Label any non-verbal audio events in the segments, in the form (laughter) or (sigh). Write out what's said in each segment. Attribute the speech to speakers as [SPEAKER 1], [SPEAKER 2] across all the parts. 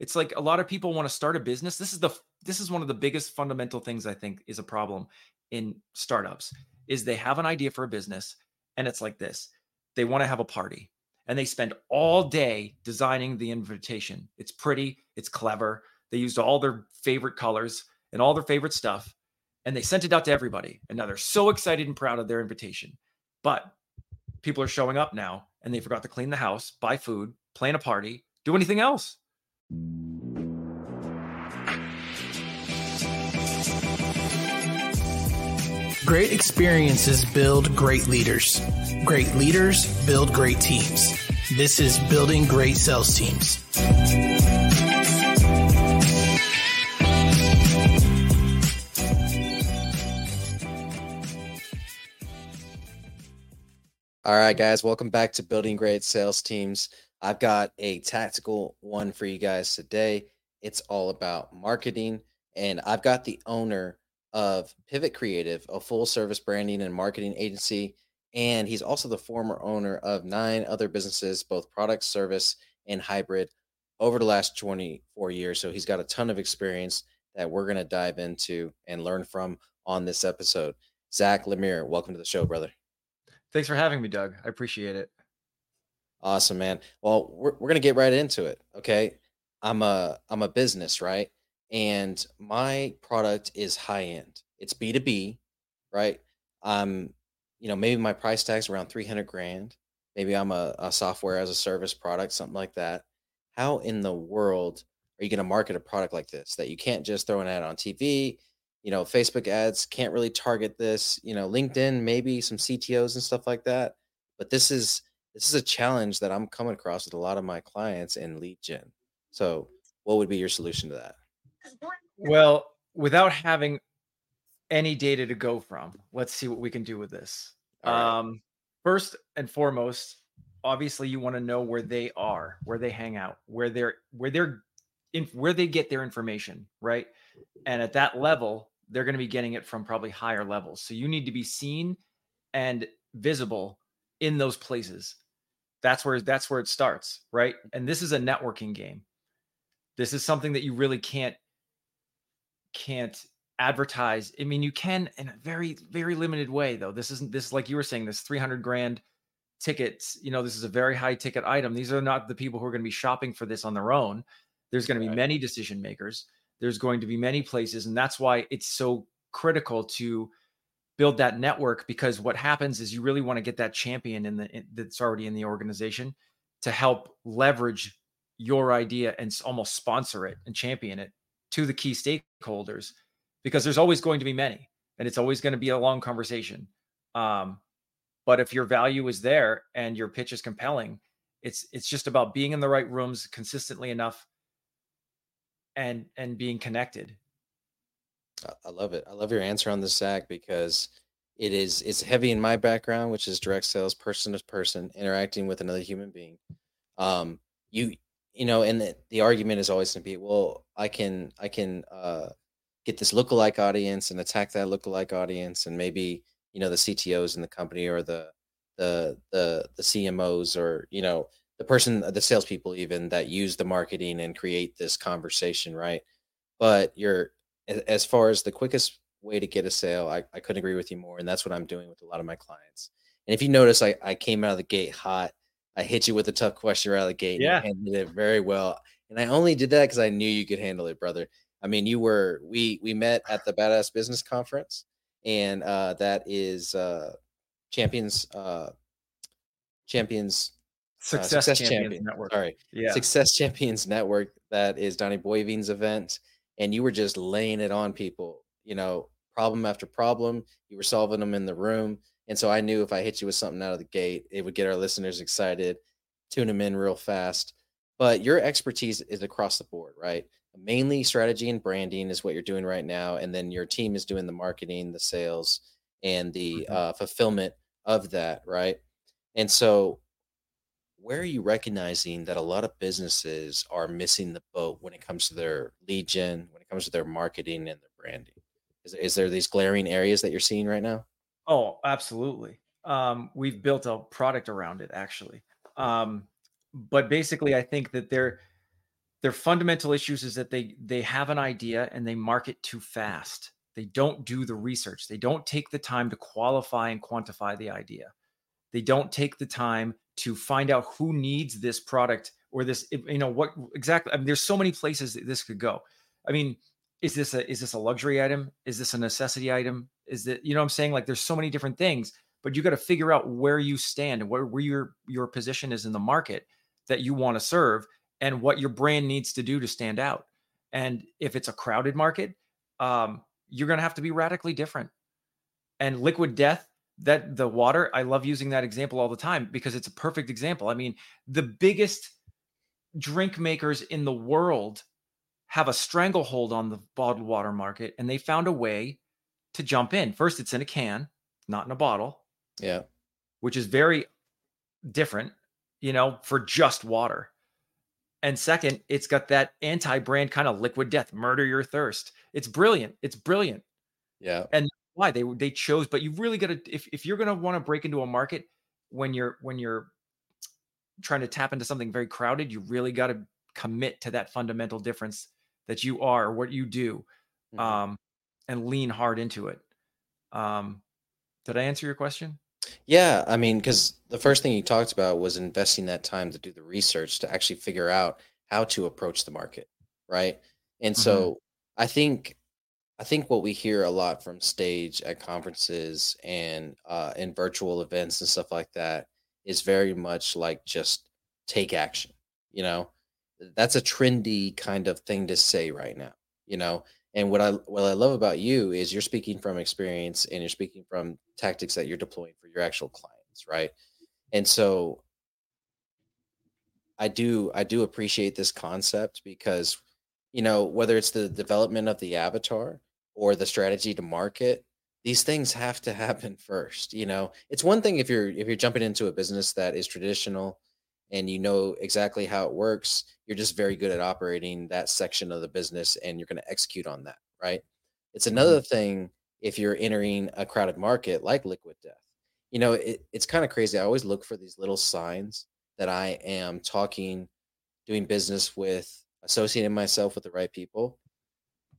[SPEAKER 1] It's like a lot of people want to start a business. This is the this is one of the biggest fundamental things I think is a problem in startups is they have an idea for a business and it's like this. They want to have a party and they spend all day designing the invitation. It's pretty, it's clever. They used all their favorite colors and all their favorite stuff and they sent it out to everybody. And now they're so excited and proud of their invitation. But people are showing up now and they forgot to clean the house, buy food, plan a party, do anything else.
[SPEAKER 2] Great experiences build great leaders. Great leaders build great teams. This is Building Great Sales Teams.
[SPEAKER 3] All right, guys, welcome back to Building Great Sales Teams. I've got a tactical one for you guys today. It's all about marketing, and I've got the owner of Pivot Creative, a full service branding and marketing agency. And he's also the former owner of nine other businesses, both product, service, and hybrid over the last 24 years. So he's got a ton of experience that we're going to dive into and learn from on this episode. Zack Lemear, welcome to the show, brother.
[SPEAKER 1] Thanks for having me, Doug. I appreciate it.
[SPEAKER 3] Awesome, man. Well, we're, we're gonna get right into it. Okay. I'm a I'm a business, right? And my product is high end. It's B2B, right? Um, you know, maybe my price tag's around 300 grand. Maybe I'm a, a software as a service product, something like that. How in the world are you going to market a product like this that you can't just throw an ad on TV? you know, Facebook ads can't really target this, you know, LinkedIn, maybe some CTOs and stuff like that. But this is this is a challenge that I'm coming across with a lot of my clients in lead gen. So what would be your solution to that?
[SPEAKER 1] Well, without having any data to go from, let's see what we can do with this. Right. Um, first and foremost, obviously you want to know where they are, where they hang out, where they're where they're in where they get their information, right? And at that level, they're going to be getting it from probably higher levels. So you need to be seen and visible in those places. That's where that's where it starts, right? Mm-hmm. And this is a networking game. This is something that you really can't can't advertise. I mean, you can in a very very limited way though. This isn't this like you were saying this 300 grand tickets, you know, this is a very high ticket item. These are not the people who are going to be shopping for this on their own. There's going to be right. many decision makers there's going to be many places and that's why it's so critical to build that network because what happens is you really want to get that champion in the in, that's already in the organization to help leverage your idea and almost sponsor it and champion it to the key stakeholders because there's always going to be many and it's always going to be a long conversation um, but if your value is there and your pitch is compelling it's it's just about being in the right rooms consistently enough and and being connected.
[SPEAKER 3] I love it. I love your answer on the Zack, because it is it's heavy in my background, which is direct sales, person to person, interacting with another human being. Um, you you know, and the, the argument is always going to be, well, I can I can uh, get this lookalike audience and attack that lookalike audience, and maybe you know the CTOs in the company or the the the the CMOs or you know the person, the salespeople, even that use the marketing and create this conversation, right? But you're as far as the quickest way to get a sale, I, I couldn't agree with you more. And that's what I'm doing with a lot of my clients. And if you notice, I, I came out of the gate hot. I hit you with a tough question right out of the gate.
[SPEAKER 1] Yeah.
[SPEAKER 3] handled it very well. And I only did that because I knew you could handle it, brother. I mean, you were we we met at the Badass Business Conference, and uh, that is uh, champions uh, champions
[SPEAKER 1] Success, uh, Success Champions, Champions, Network.
[SPEAKER 3] Sorry. Yeah. Success Champions Network. That is Donnie Boivin's event. And you were just laying it on people, you know, problem after problem. You were solving them in the room. And so I knew if I hit you with something out of the gate, it would get our listeners excited, tune them in real fast. But your expertise is across the board, right? Mainly strategy and branding is what you're doing right now. And then your team is doing the marketing, the sales, and the mm-hmm. uh, fulfillment of that, right? And so where are you recognizing that a lot of businesses are missing the boat when it comes to their lead gen, when it comes to their marketing and their branding? Is, is there these glaring areas that you're seeing right now?
[SPEAKER 1] Oh, absolutely. Um, we've built a product around it actually. Um, but basically, I think that there, their fundamental issues is that they they have an idea and they market too fast. They don't do the research. They don't take the time to qualify and quantify the idea. They don't take the time to find out who needs this product or this you know what exactly I mean there's so many places this could go. I mean, is this a is this a luxury item? Is this a necessity item? Is that you know I'm saying like there's so many different things, but you got to figure out where you stand and where, where your your position is in the market that you want to serve and what your brand needs to do to stand out. And if it's a crowded market, um, you're going to have to be radically different. And liquid death, that the water, I love using that example all the time because it's a perfect example. I mean, the biggest drink makers in the world have a stranglehold on the bottled water market and they found a way to jump in. First, it's in a can, not in a bottle.
[SPEAKER 3] Yeah.
[SPEAKER 1] Which is very different, you know, for just water. And second, it's got that anti-brand kind of liquid death, murder your thirst. It's brilliant. It's brilliant.
[SPEAKER 3] Yeah.
[SPEAKER 1] And why they they chose, but you really got to if if you're going to want to break into a market when you're when you're trying to tap into something very crowded, you really got to commit to that fundamental difference that you are, what you do, mm-hmm. um, and lean hard into it. Um, did I answer your question?
[SPEAKER 3] Yeah, I mean, because the first thing you talked about was investing that time to do the research to actually figure out how to approach the market, right? And mm-hmm. so I think I think what we hear a lot from stage at conferences and uh, in virtual events and stuff like that is very much like just take action. You know, that's a trendy kind of thing to say right now. You know, and what I what I love about you is you're speaking from experience and you're speaking from tactics that you're deploying for your actual clients, right? And so I do I do appreciate this concept because you know whether it's the development of the avatar or the strategy to market these things have to (laughs) happen first you know? It's one thing if you're if you're jumping into a business that is traditional and you know exactly how it works you're just very good at operating that section of the business and you're going to execute on that right? It's mm-hmm. another thing if you're entering a crowded market like liquid death. You know it, it's kind of crazy i always look for these little signs that i am talking doing business with associating myself with the right people.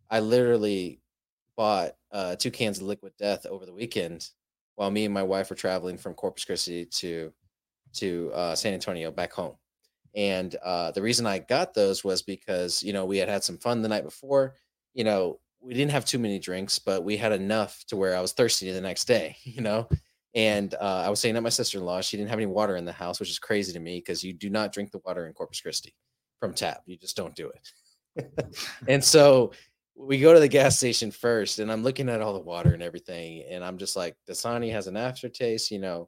[SPEAKER 3] I literally bought uh, two cans of liquid death over the weekend while me and my wife were traveling from corpus christi to to uh, San Antonio back home. And uh, the reason I got those was because, you know, we had had some fun the night before. You know, we didn't have too many drinks, but we had enough to where I was thirsty the next day, (laughs) you know? And uh, I was saying that my sister in law, she didn't have any water in the house, which is crazy to me because you do not drink the water in Corpus Christi from tap. You just don't do it. (laughs) and so we go to the gas station first, and I'm looking at all the water and everything. And I'm just like, Dasani has an aftertaste, you know,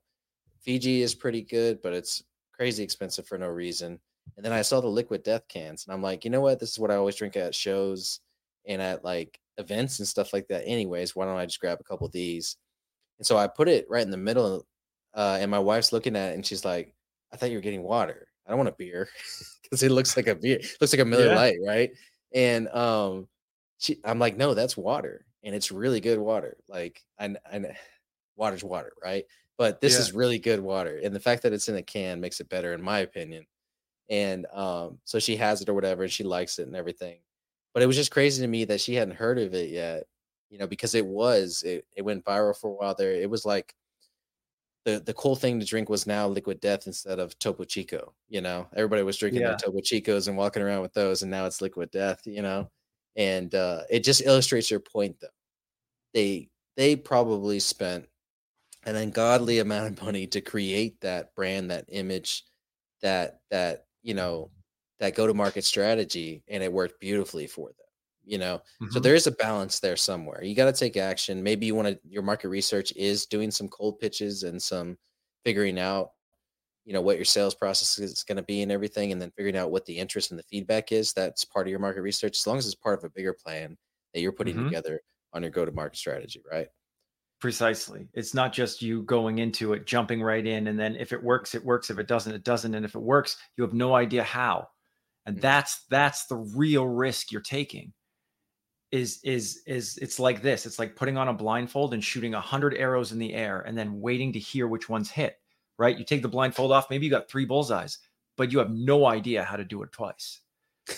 [SPEAKER 3] Fiji is pretty good, but it's crazy expensive for no reason. And then I saw the liquid death cans, and I'm like, you know what? This is what I always drink at shows and at like events and stuff like that. Anyways, why don't I just grab a couple of these? And so I put it right in the middle, uh, and my wife's looking at it, and she's like, "I thought you were getting water. I don't want a beer (laughs) because it looks like a beer. It looks like a Miller yeah. Lite, right?" And um, she, I'm like, "No, that's water, and it's really good water. Like, and and water's water, right?" but this yeah. is really good water. And the fact that it's in a can makes it better, in my opinion. And um, so she has it or whatever, and she likes it and everything. But it was just crazy to me that she hadn't heard of it yet, you know, because it was it, it went viral for a while there. It was like the the cool thing to drink was now liquid death instead of Topo Chico. You know, everybody was drinking yeah. Topo Chicos and walking around with those, and now it's liquid death. You know, and uh, it just illustrates your point though. They they probably spent an ungodly amount of money to create that brand, that image, that that you know that go to market strategy, and it worked beautifully for them. You know, mm-hmm. so there is a balance there somewhere. You got to take action. Maybe you want to. Your market research is doing some cold pitches and some figuring out you know what your sales process is going to be and everything and then figuring out what the interest and the feedback is that's part of your market research as long as it's part of a bigger plan that you're putting mm-hmm. together on your go to market strategy right
[SPEAKER 1] Precisely. It's not just you going into it, jumping right in, and then if it works, it works. If it doesn't, it doesn't. And if it works, you have no idea how. And mm-hmm. that's that's the real risk you're taking. Is is is it's like this. It's like putting on a blindfold and shooting a hundred arrows in the air and then waiting to hear which ones hit. Right? You take the blindfold off, maybe you got three bullseyes, but you have no idea how to do it twice.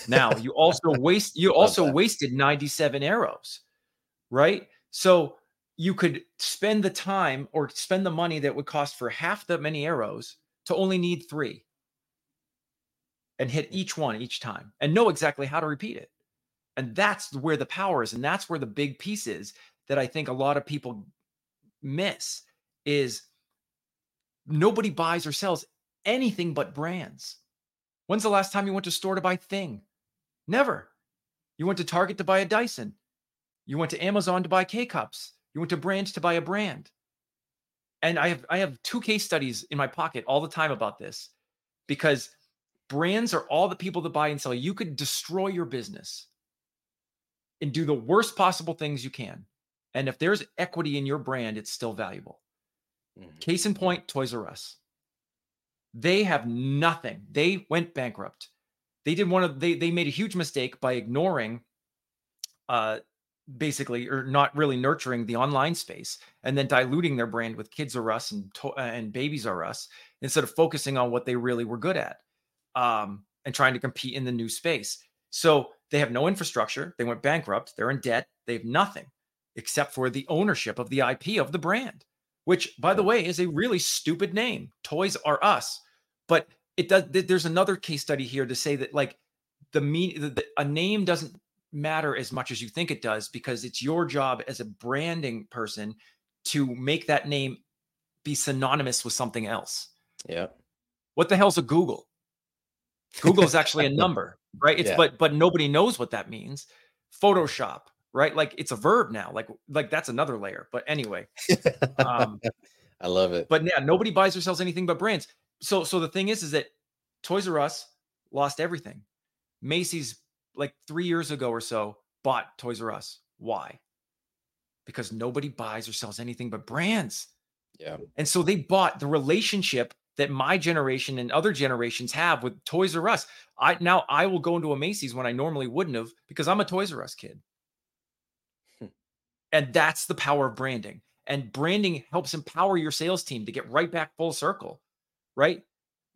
[SPEAKER 1] Now you also (laughs) waste you also wasted 97 arrows, right? So you could spend the time or spend the money that would cost for half that many arrows to only need three and hit mm. each one each time and know exactly how to repeat it. And that's where the power is. And that's where the big piece is that I think a lot of people miss is nobody buys or sells anything but brands. When's the last time you went to store to buy thing? Never. You went to Target to buy a Dyson. You went to Amazon to buy K cups. You went to brands to buy a brand. And I have I have two case studies in my pocket all the time about this because brands are all the people that buy and sell. You could destroy your business and do the worst possible things you can. And if there's equity in your brand, it's still valuable. Mm-hmm. Case in point, Toys R Us. They have nothing. They went bankrupt. They did one of they they made a huge mistake by ignoring uh basically or not really nurturing the online space and then diluting their brand with Kids R Us and to- and Babies R Us instead of focusing on what they really were good at um and trying to compete in the new space so they have no infrastructure they went bankrupt they're in debt they have nothing except for the ownership of the ip of the brand which by the way is a really stupid name Toys R Us but it does there's another case study here to say that like the mean the, a name doesn't matter as much as you think it does because it's your job as a branding person to make that name be synonymous with something else.
[SPEAKER 3] Yeah.
[SPEAKER 1] What the hell's a Google? Google is actually a (laughs) number, right? It's yeah. but but nobody knows what that means. Photoshop, right? Like it's a verb now. Like like that's another layer. But anyway,
[SPEAKER 3] um, (laughs) I love it.
[SPEAKER 1] But yeah, nobody buys or sells anything but brands. So so the thing is, is that Toys R Us lost everything. Macy's like three years ago or so bought Toys R Us. Why? Because nobody buys or sells anything but brands.
[SPEAKER 3] Yeah.
[SPEAKER 1] And so they bought the relationship that my generation and other generations have with Toys R Us. I now I will go into a Macy's when I normally wouldn't have because I'm a Toys R Us kid. And that's the power of branding. And branding helps empower your sales team to get right back full circle, right?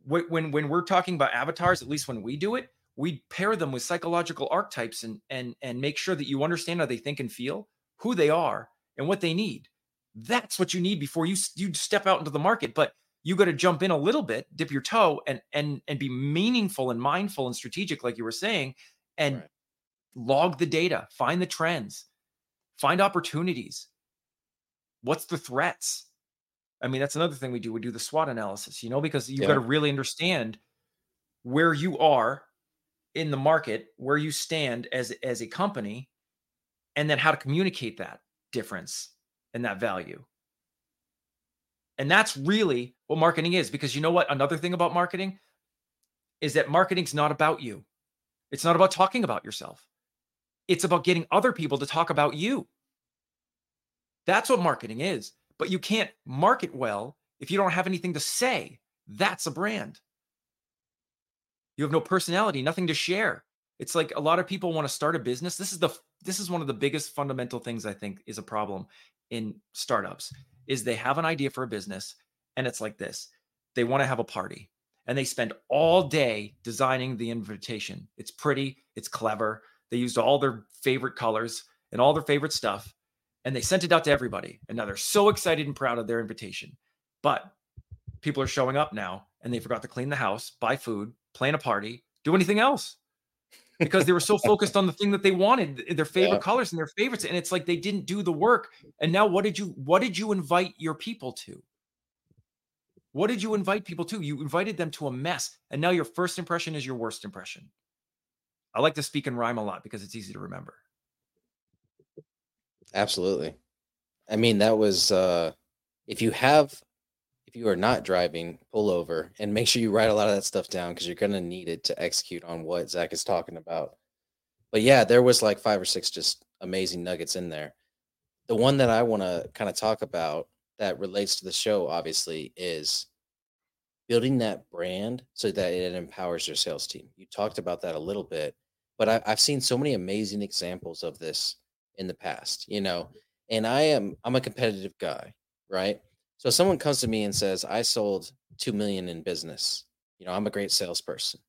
[SPEAKER 1] When when we're talking about avatars, at least when we do it, we pair them with psychological archetypes and and and make sure that you understand how they think and feel, who they are, and what they need. That's what you need before you you step out into the market. But you got to jump in a little bit, dip your toe, and and and be meaningful and mindful and strategic, like you were saying, and right. log the data, find the trends, find opportunities. What's the threats? I mean, that's another thing we do. We do the SWOT analysis, you know, because you've yeah. got to really understand where you are in the market where you stand as as a company and then how to communicate that difference and that value and that's really what marketing is because you know what another thing about marketing is that marketing's not about you it's not about talking about yourself it's about getting other people to talk about you that's what marketing is but you can't market well if you don't have anything to say that's a brand you have no personality, nothing to share. It's like a lot of people want to start a business. This is the this is one of the biggest fundamental things I think is a problem in startups is they have an idea for a business and it's like this. They want to have a party and they spend all day designing the invitation. It's pretty, it's clever. They used all their favorite colors and all their favorite stuff and they sent it out to everybody. And now they're so excited and proud of their invitation. But people are showing up now and they forgot to clean the house, buy food, plan a party, do anything else because they were so focused on the thing that they wanted, their favorite yeah. colors and their favorites. And it's like they didn't do the work. And now what did you what did you invite your people to? What did you invite people to? You invited them to a mess. And now your first impression is your worst impression. I like to speak in rhyme a lot because it's easy to remember.
[SPEAKER 3] Absolutely. I mean, that was uh if you have if you are not driving, pull over and make sure you write a lot of that stuff down because you're to need it to execute on what Zack is talking about. But yeah, there was like five or six just amazing nuggets in there. The one that I want to kind of talk about that relates to the show, obviously, is building that brand so that it empowers your sales team. You talked about that a little bit, but I, I've seen so many amazing examples of this in the past, you know, and I am, I'm a competitive guy, right? So someone comes to me and says, I sold 2 million in business. You know, I'm a great salesperson.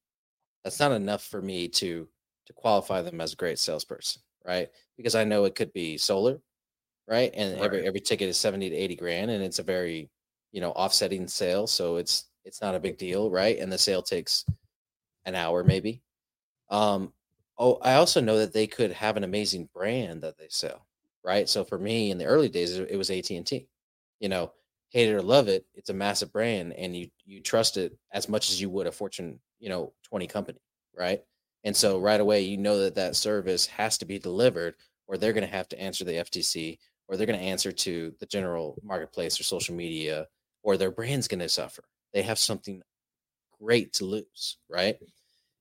[SPEAKER 3] That's not enough for me to to qualify them as a great salesperson, right? Because I know it could be solar, right? And right. every every ticket is 70 to 80 grand and it's a very, you know, offsetting sale, so it's it's not a big deal, right? And the sale takes an hour maybe. Um oh, I also know that they could have an amazing brand that they sell, right? So for me in the early days it was AT&T. You know, hate it or love it, it's a massive brand and you you trust it as much as you would a Fortune, you know, 20 company, right? And so right away you know that that service has to be delivered or they're going to have to answer the FTC or they're going to answer to the general marketplace or social media or their brand's going to suffer. They have something great to lose, right?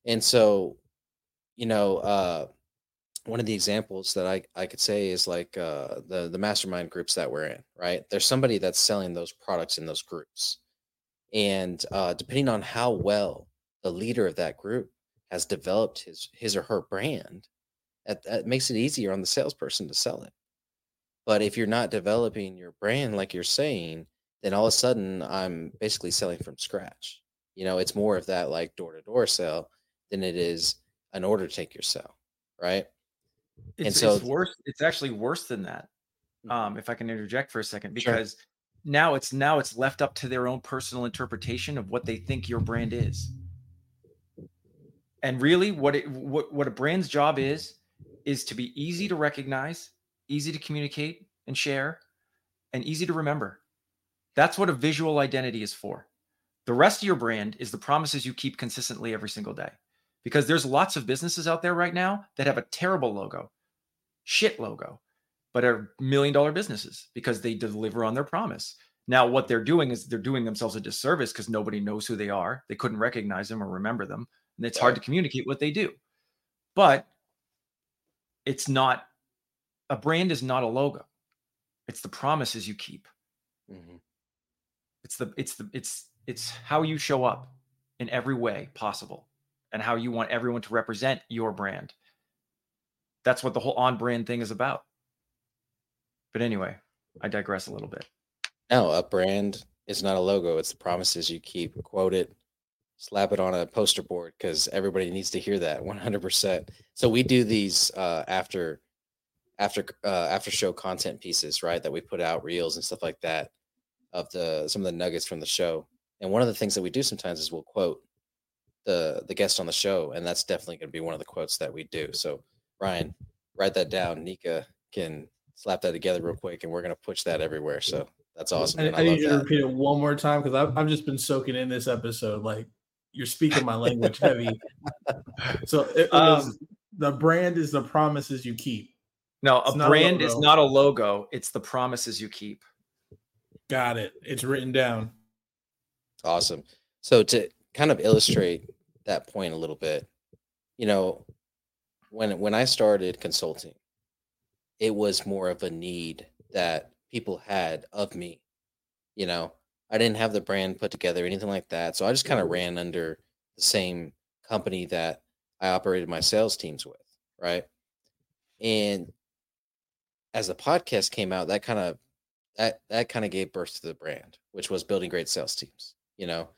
[SPEAKER 3] And so, you know, uh one of the examples that I, I could say is like uh, the the mastermind groups that we're in, right? There's somebody that's selling those products in those groups, and uh, depending on how well the leader of that group has developed his his or her brand, that, that makes it easier on the salesperson to sell it. But if you're not developing your brand like you're saying, then all of a sudden I'm basically selling from scratch. You know, it's more of that like door to door sale than it is an order to take your sell, right?
[SPEAKER 1] It's, and so it's worse. It's actually worse than that. Mm. Um, if I can interject for a second, because sure. now it's now it's left up to their own personal interpretation of what they think your brand is. And really, what it what what a brand's job is is to be easy to recognize, easy to communicate and share, and easy to remember. That's what a visual identity is for. The rest of your brand is the promises you keep consistently every single day because there's lots of businesses out there right now that have a terrible logo, shit logo, but are million dollar businesses because they deliver on their promise. Now, what they're doing is they're doing themselves a disservice because nobody knows who they are. They couldn't recognize them or remember them. And it's hard to communicate what they do. But it's not a brand is not a logo. It's the promises you keep. Mm-hmm. It's the it's the it's it's how you show up in every way possible and how you want everyone to represent your brand. That's what the whole on brand thing is about. But anyway, I digress a little bit.
[SPEAKER 3] No, a brand is not a logo. It's the promises you keep. Quote it, slap it on a poster board because everybody needs to hear that 100%. So we do these uh, after after uh, after show content pieces, right? That we put out reels and stuff like that of the some of the nuggets from the show. And one of the things that we do sometimes is we'll quote the the guest on the show, and that's definitely going to be one of the quotes that we do. So Ryan, write that down. Nika can slap that together real quick, and we're going to push that everywhere. So that's awesome.
[SPEAKER 2] I, I, I need you to repeat it one more time because I've, I've just been soaking in this episode. Like you're speaking my language heavy. So it, it was, um, the brand is the promises you keep.
[SPEAKER 1] No, a brand a is not a logo. It's the promises you keep.
[SPEAKER 2] Got it. It's written down.
[SPEAKER 3] Awesome. So to kind of illustrate that point a little bit. You know, when when I started consulting, it was more of a need that people had of me. You know, I didn't have the brand put together, anything like that. So I just kind of mm. ran under the same company that I operated my sales teams with, right? And as the podcast came out, that kind of that that kind of gave birth to the brand, which was building great sales teams, you know.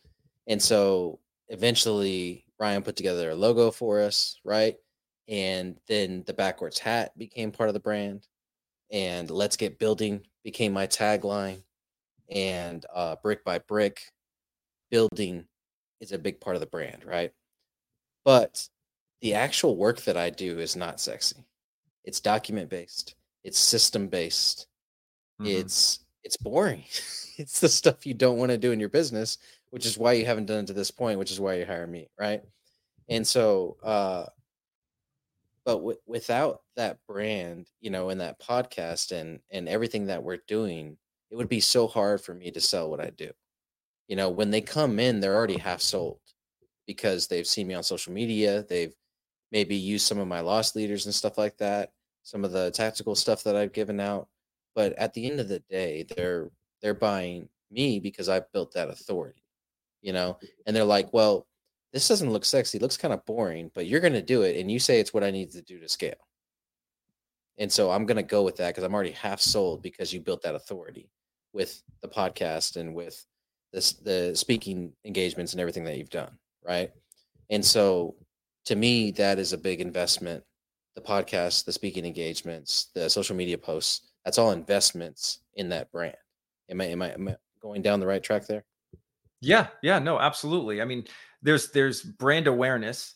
[SPEAKER 3] And so eventually Ryan put together a logo for us, right? And then the backwards hat became part of the brand. And let's get building became my tagline. And uh, brick by brick, building is a big part of the brand, right? But the actual work that I do is not sexy. It's document based. It's system based. Mm-hmm. It's it's boring. (laughs) it's the stuff you don't want to do in your business which is why you haven't done it to this point, which is why you hire me, right? And so, uh, but w- without that brand, you know, and that podcast and and everything that we're doing, it would be so hard for me to sell what I do. You know, when they come in, they're already half sold because they've seen me on social media, they've maybe used some of my loss leaders and stuff like that, some of the tactical stuff that I've given out. But at the end of the day, they're they're buying me because I've built that authority you know, and they're like, well, this doesn't look sexy, it looks kind of boring, but you're going to do it. And you say it's what I need to do to scale. And so I'm going to go with that because I'm already half sold because you built that authority with the podcast and with this, the speaking engagements and everything that you've done. Right. And so to me, that is a big investment. The podcast, the speaking engagements, the social media posts, that's all investments in that brand. Am I, am I, am I going down the right track there?
[SPEAKER 1] Yeah, yeah, no, absolutely. I mean, there's there's brand awareness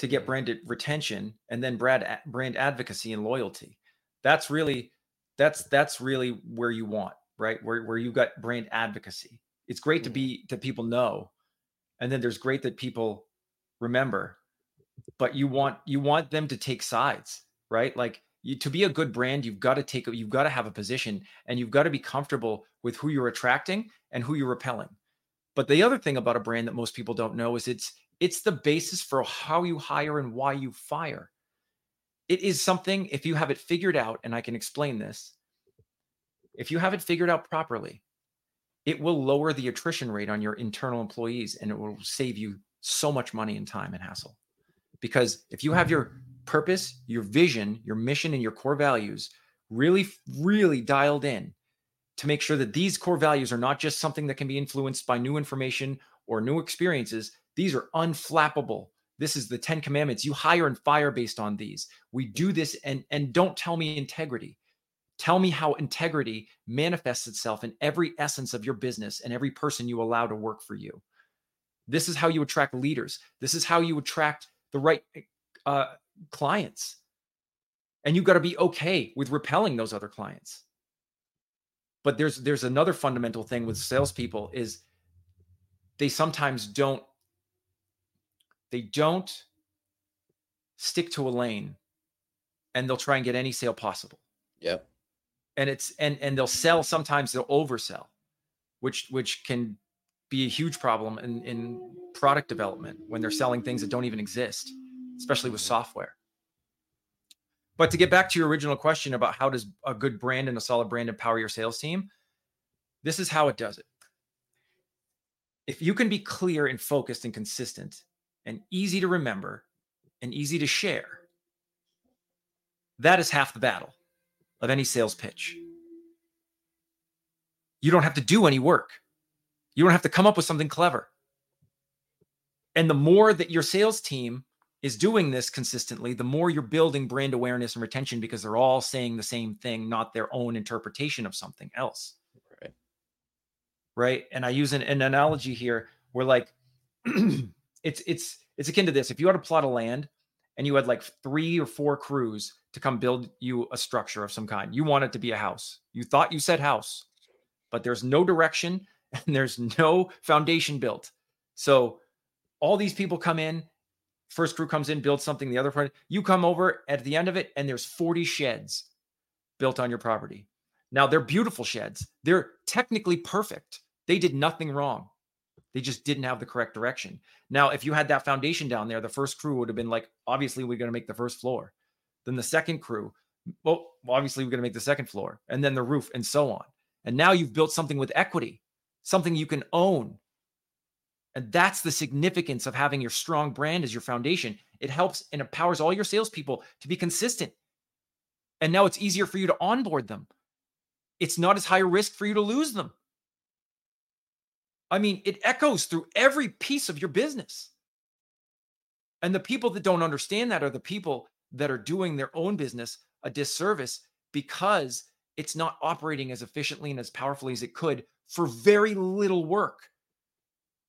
[SPEAKER 1] to get branded retention and then brand brand advocacy and loyalty. That's really that's that's really where you want, right? Where where you got brand advocacy. It's great to
[SPEAKER 3] Mm-hmm.
[SPEAKER 1] be that people know. And then there's great that people remember. But you want you want them to take sides, right? Like you, to be a good brand, you've got to take you've got to have a position and you've got to be comfortable with who you're attracting and who you're repelling. But the other thing about a brand that most people don't know is it's it's the basis for how you hire and why you fire. It is something if you have it figured out and I can explain this. If you have it figured out properly, it will lower the attrition rate on your internal employees and it will save you so much money and time and hassle. Because if you have your purpose, your vision, your mission, and your core values really, really dialed in to make sure that these core values are not just something that can be influenced by new information or new experiences, these are unflappable. This is the 10 commandments. You hire and fire based on these. We do this and and don't tell me integrity. Tell me how integrity manifests itself in every essence of your business and every person you allow to work for you. This is how you attract leaders. This is how you attract the right uh, clients. And you've got to be okay with repelling those other clients. But there's there's another fundamental thing with salespeople is they sometimes don't they don't stick to a lane and they'll try and get any sale possible
[SPEAKER 3] Yep.
[SPEAKER 1] and it's and and they'll sell sometimes they'll oversell which which can be a huge problem in in product development when they're selling things that don't even exist especially with software but to get back to your original question about how does a good brand and a solid brand empower your sales team this is how it does it if you can be clear and focused and consistent and easy to remember and easy to share that is half the battle of any sales pitch. You don't have to do any work. You don't have to come up with something clever. And the more that your sales team is doing this consistently, the more you're building brand awareness and retention because they're all saying the same thing, not their own interpretation of something else.
[SPEAKER 3] Right.
[SPEAKER 1] Right. And I use an, an analogy here where like (clears throat) it's it's it's akin to this. If you had a plot of land and you had like three or four crews to come build you a structure of some kind. You want it to be a house. You thought you said house, but there's no direction (laughs) and there's no foundation built. So all these people come in, first crew comes in, builds something, the other part, you come over at the end of it, and there's 40 sheds built on your property. Now they're beautiful sheds. They're technically perfect. They did nothing wrong. They just didn't have the correct direction. Now, if you had that foundation down there, the first crew would have been like, obviously, we're going to make the first floor. Then the second crew, well, obviously, we're going to make the second floor, and then the roof, and so on. And now you've built something with equity, something you can own. And that's the significance of having your strong brand as your foundation. It helps and empowers all your salespeople to be consistent. And now it's easier for you to onboard them. It's not as high risk for you to lose them. I mean, it echoes through every piece of your business. And the people that don't understand that are the people that are doing their own business a disservice because it's not operating as efficiently and as powerfully as it could for very little work.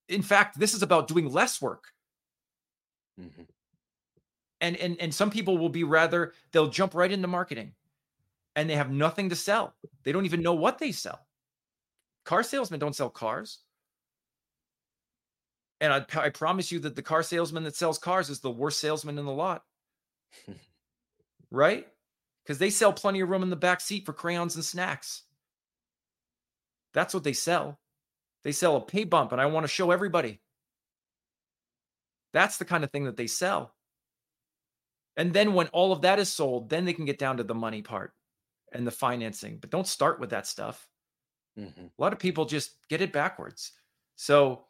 [SPEAKER 1] In fact, this is about doing less work.
[SPEAKER 3] Mhm.
[SPEAKER 1] And and and some people will be rather they'll jump right into marketing and they have nothing to sell. They don't even know what they sell. Car salesmen don't sell cars. And I, I promise you that the car salesman that sells cars is the worst salesman in the lot. (laughs) right? Because they sell plenty of room in the back seat for crayons and snacks. That's what they sell. They sell a pay bump, and I want to show everybody. That's the kind of thing that they sell. And then when all of that is sold, then they can get down to the money part and the financing. But don't start with that stuff.
[SPEAKER 3] Mhm.
[SPEAKER 1] A lot of people just get it backwards. So,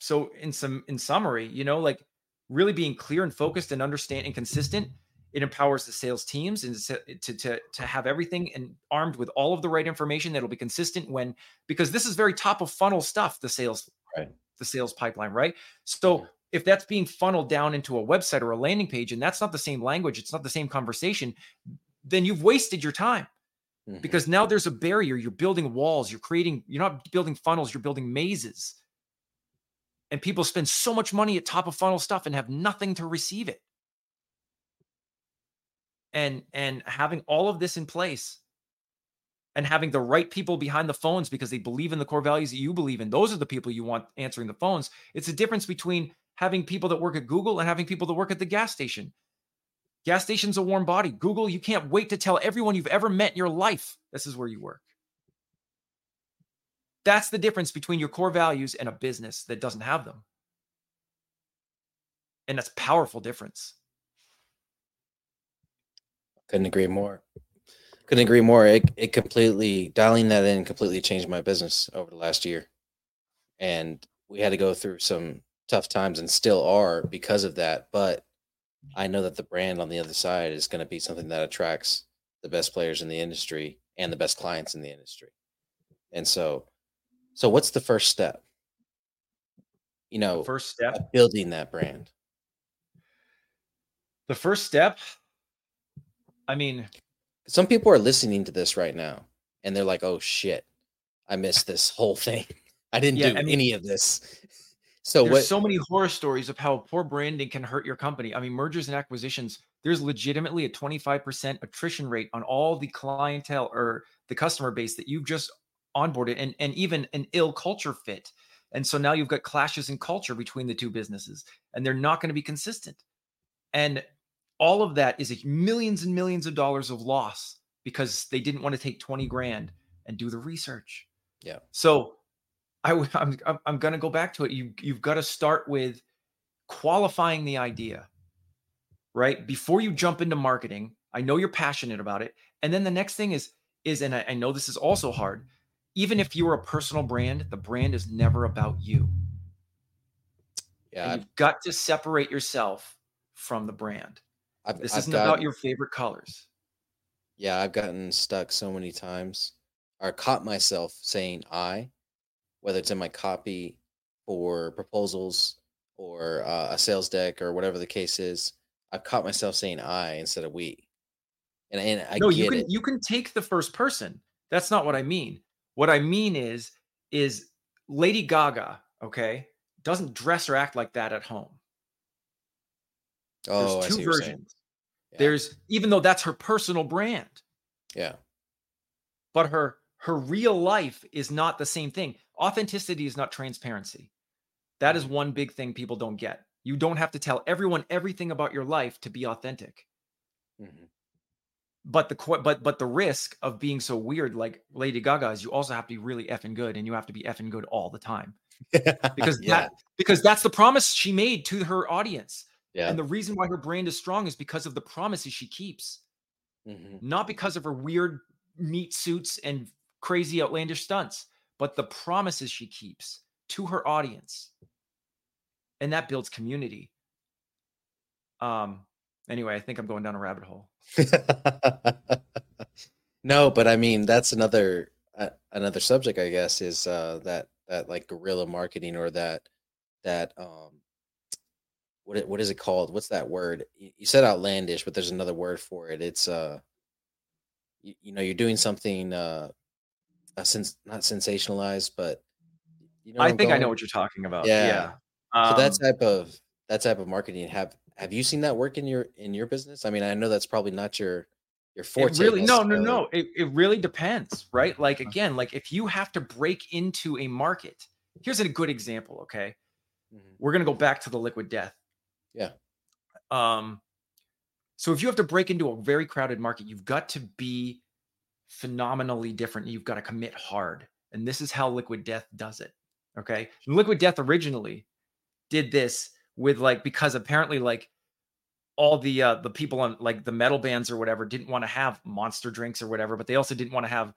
[SPEAKER 1] so in some in summary, you know, like really being clear and focused and understand and consistent, it empowers the sales teams and to to to, have everything and armed with all of the right information that'll be consistent when because this is very top of funnel stuff. The sales
[SPEAKER 3] Right.
[SPEAKER 1] the sales pipeline, right? So
[SPEAKER 3] Mhm.
[SPEAKER 1] if that's being funneled down into a website or a landing page and that's not the same language, it's not the same conversation, then you've wasted your time. Mm-hmm. Because now there's a barrier. You're building walls, you're creating, you're not building funnels, you're building mazes. And people spend so much money at top of funnel stuff and have nothing to receive it. And and having all of this in place and having the right people behind the phones because they believe in the core values that you believe in. Those are the people you want answering the phones. It's a difference between having people that work at Google and having people that work at the gas station. Gas station's a warm body. Google, you can't wait to tell everyone you've ever met in your life this is where you work. That's the difference between your core values and a business that doesn't have them. And that's powerful difference.
[SPEAKER 3] Couldn't agree more. Couldn't agree more. It it completely dialing that in completely changed my business over the last year. And we had to go through some tough times and still are because of that. But I know that the brand on the other side is going to be something that attracts the best players in the industry and the best clients in the industry. And so, so what's the first step? You know,
[SPEAKER 1] first step
[SPEAKER 3] building that brand.
[SPEAKER 1] The first step, I mean,
[SPEAKER 3] some people are listening to this right now and they're like, "Oh shit, I missed this whole thing. I didn't yeah, do I mean, any of this."
[SPEAKER 1] So there's what, so many horror stories of how poor branding can hurt your company. I mean, mergers and acquisitions, there's legitimately a 25% attrition rate on all the clientele or the customer base that you've just onboarded and, and even an ill culture fit. And so now you've got clashes in culture between the two businesses and they're not going to be consistent. And all of that is millions and millions of dollars of loss because they didn't want to take 20 grand and do the research.
[SPEAKER 3] Yeah.
[SPEAKER 1] So I, (laughs) I'm I'm going to go back to it. You you've got to start with qualifying the idea, right? Before you jump into marketing, I know you're passionate about it, and then the next thing is is, and I, I know this is also hard. Even if you're a personal brand, the brand is never about you. Yeah, you've got to separate yourself from the brand. I've, this I've isn't gotten, about your favorite colors.
[SPEAKER 3] Yeah, I've gotten stuck so many times, or caught myself saying "I," whether it's in my copy for proposals or uh, a sales deck or whatever the case is, I've caught myself saying I instead of we. And, and I
[SPEAKER 1] no, you can
[SPEAKER 3] it.
[SPEAKER 1] you can take the first person. That's not what I mean. What I mean is is Lady Gaga, okay, doesn't dress or act like that at home.
[SPEAKER 3] Oh,
[SPEAKER 1] There's two versions. Yeah. There's even though that's her personal brand.
[SPEAKER 3] Yeah.
[SPEAKER 1] But her her real life is not the same thing. Authenticity is not transparency. That is mm-hmm. one big thing people don't get. You don't have to tell everyone everything about your life to be authentic. Mm-hmm. But the but but the risk of being so weird, like Lady Gaga, is you also have to be really effing good, and you have to be effing good all the time. (laughs) because yeah. that because that's the promise she made to her audience. Yeah. And the reason why her brand is strong is because of the promises she keeps, mm-hmm. not because of her weird meat suits and crazy outlandish stunts, but the promises she keeps to her audience. And that builds community. Um anyway, I think I'm going down a rabbit hole. (laughs)
[SPEAKER 3] no, but I mean that's another uh, another subject I guess is uh that that like guerrilla marketing or that that um what what is it called? What's that word? You said outlandish, but there's another word for it. It's uh you, you know you're doing something uh a sense not sensationalized, but
[SPEAKER 1] you know I think I know what you're talking about. Yeah. yeah.
[SPEAKER 3] Um, so that um type of that type of marketing have have you seen that work in your in your business? I mean, I know that's probably not your your forte.
[SPEAKER 1] It really no no no. It, it really depends, right? Like again, like if you have to break into a market, here's a good example. Okay, mm-hmm. we're gonna go back to the liquid death.
[SPEAKER 3] Yeah.
[SPEAKER 1] Um. So if you have to break into a very crowded market, you've got to be phenomenally different. You've got to commit hard. And this is how Liquid Death does it. Okay. And Liquid Death originally did this with like, because apparently, like, all the uh the people on like the metal bands or whatever didn't want to have monster drinks or whatever, but they also didn't want to have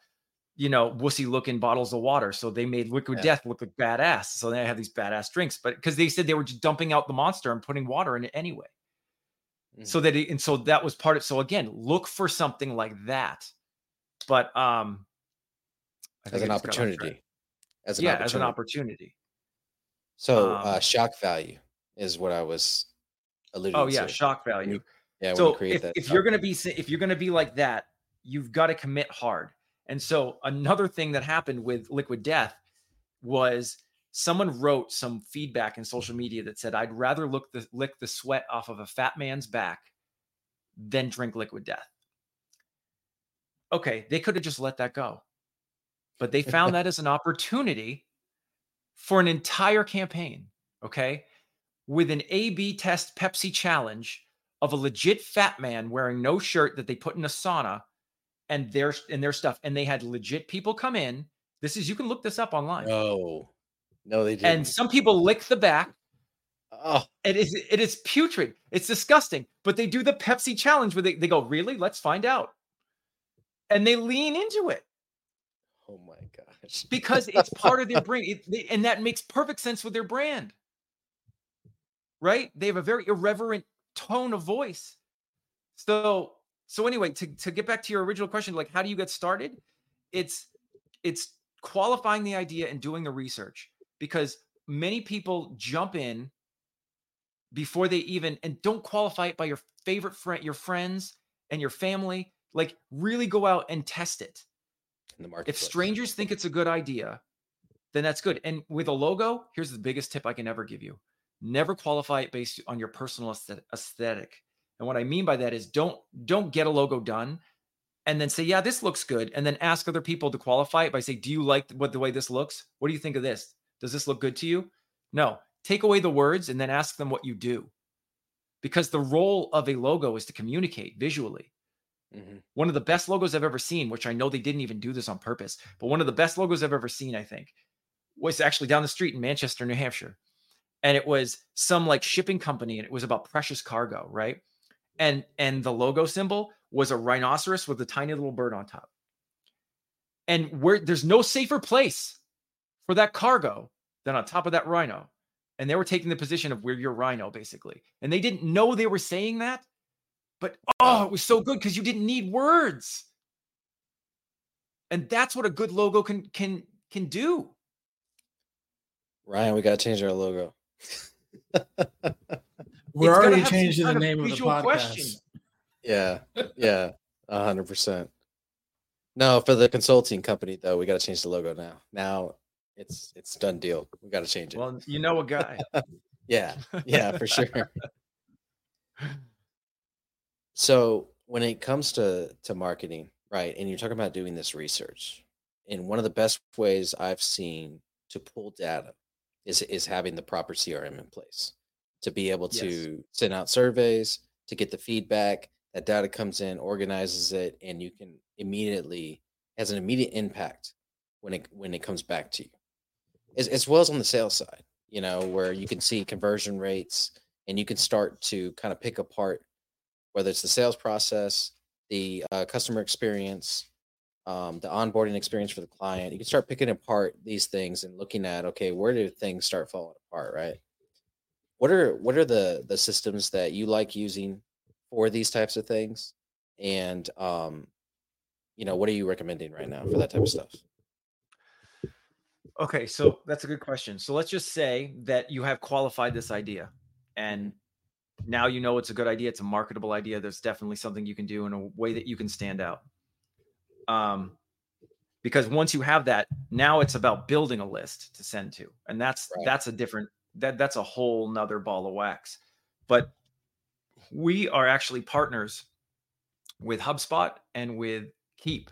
[SPEAKER 1] you know wussy looking bottles of water. So they made Liquid yeah. Death look like badass. So they have these badass drinks, but because they said they were just dumping out the monster and putting water in it anyway. Mm. So that it, and so that was part of so again, look for something like that but um
[SPEAKER 3] as an opportunity
[SPEAKER 1] as an yeah opportunity. as an opportunity
[SPEAKER 3] so uh, um, uh shock value is what I was alluding to.
[SPEAKER 1] Oh yeah,
[SPEAKER 3] to.
[SPEAKER 1] shock value.
[SPEAKER 3] Yeah,
[SPEAKER 1] so
[SPEAKER 3] create
[SPEAKER 1] if,
[SPEAKER 3] that
[SPEAKER 1] if you're gonna be if you're gonna be like that, you've got to commit hard. And so another thing that happened with Liquid Death was someone wrote some feedback in social media that said, "I'd rather look the lick the sweat off of a fat man's back than drink Liquid Death." Okay, they could have just let that go, but they found that as an opportunity for an entire campaign. Okay, with an A/B test Pepsi challenge of a legit fat man wearing no shirt that they put in a sauna and their and their stuff and they had legit people come in. This is you can look this up online.
[SPEAKER 3] Oh, no, they didn't.
[SPEAKER 1] and some people lick the back.
[SPEAKER 3] Oh,
[SPEAKER 1] it is it is putrid. It's disgusting. But they do the pepsi challenge where they, they go really? Let's find out. And they lean into it.
[SPEAKER 3] Oh my gosh.
[SPEAKER 1] because it's part of their brand it, they- and that makes perfect sense with their brand. Right? They have a very irreverent tone of voice. So so anyway to, to get back to your original question like how do you get started it's it's qualifying the idea and doing the research because many people jump in before they even and don't qualify it by your favorite friend your friends and your family like really go out and test it
[SPEAKER 3] in the
[SPEAKER 1] market.
[SPEAKER 3] if
[SPEAKER 1] strangers think it's a good idea, then that's good. And with a logo, here's the biggest tip I can ever give you. Never qualify it based on your personal aesthetic. And what I mean by that is don't don't get a logo done and then say, "Yeah, this looks good." And then ask other people to qualify it by saying, "Do you like what the way this looks? What do you think of this? Does this look good to you?" No. Take away the words and then ask them what you do. Because the role of a logo is to communicate visually
[SPEAKER 3] Mhm.
[SPEAKER 1] one of the best logos I've ever seen, which I know they didn't even do this on purpose, but one of the best logos I've ever seen, I think, was actually down the street in Manchester, New Hampshire. And it was some like shipping company and it was about precious cargo, right? And and the logo symbol was a rhinoceros with a tiny little bird on top. And where there's no safer place for that cargo than on top of that rhino. And they were taking the position of we're your rhino, basically. And they didn't know they were saying that, but oh, it was so good because you didn't need words. And that's what a good logo can can can do.
[SPEAKER 3] Ryan, we gotta change our logo. (laughs)
[SPEAKER 2] We're
[SPEAKER 1] It's
[SPEAKER 2] already changing the
[SPEAKER 1] kind of
[SPEAKER 2] name of the podcast.
[SPEAKER 1] question.
[SPEAKER 3] Yeah, yeah, a hundred percent. No, for the consulting company though, we gotta change the logo now. Now it's it's done deal. We gotta change it.
[SPEAKER 1] Well, you know a guy. (laughs)
[SPEAKER 3] yeah, yeah, for sure. So when it comes to to marketing, right, and you're talking about doing this research, and one of the best ways I've seen to pull data is is having the proper CRM in place to be able
[SPEAKER 1] Yes.
[SPEAKER 3] to send out surveys to get the feedback. That data comes in, organizes it, and you can immediately has an immediate impact when it when it comes back to you, as, as well as on the sales side. You know, where you can see conversion rates, and you can start to kind of pick apart whether it's the sales process, the uh, customer experience, um, the onboarding experience for the client. You can start picking apart these things and looking at okay, where do things start falling apart, right? What are what are the the systems that you like using for these types of things, and um, you know what are you recommending right now for that type of stuff?
[SPEAKER 1] Okay, so that's a good question. So let's just say that you have qualified this idea and now you know it's a good idea, it's a marketable idea. There's definitely something you can do in a way that you can stand out. Um because once you have that, now it's about building a list to send to. And that's
[SPEAKER 3] Right.
[SPEAKER 1] that's a different that that's a whole nother ball of wax. But we are actually partners with HubSpot and with Keap,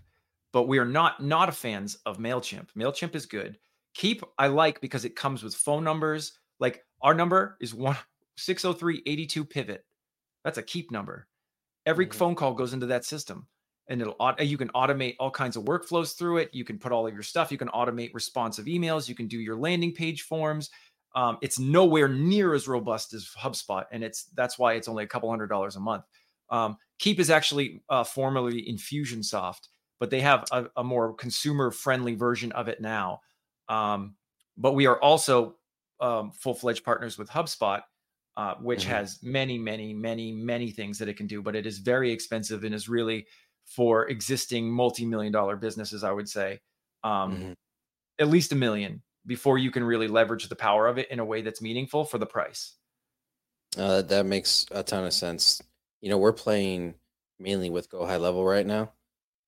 [SPEAKER 1] but we are not not fans of Mailchimp. Mailchimp is good. Keap I like because it comes with phone numbers. Like our number is one (laughs) 603 82 pivot. That's a Keap number. Every
[SPEAKER 3] Mhm.
[SPEAKER 1] phone call goes into that system, and it'll you can automate all kinds of workflows through it. You can put all of your stuff. You can automate responsive emails. You can do your landing page forms. Um, it's nowhere near as robust as HubSpot, and it's that's why it's only a couple hundred dollars a month. Um, Keap is actually uh, formerly Infusionsoft, but they have a, a more consumer-friendly version of it now. Um, but we are also um, full-fledged partners with HubSpot, uh, which
[SPEAKER 3] Mhm.
[SPEAKER 1] has many, many, many, many things that it can do, but it is very expensive and is really for existing multi-million dollar businesses. I would say um,
[SPEAKER 3] Mhm.
[SPEAKER 1] at least a million before you can really leverage the power of it in a way that's meaningful for the price.
[SPEAKER 3] Uh, that makes a ton of sense. You know, we're playing mainly with Go High Level right now,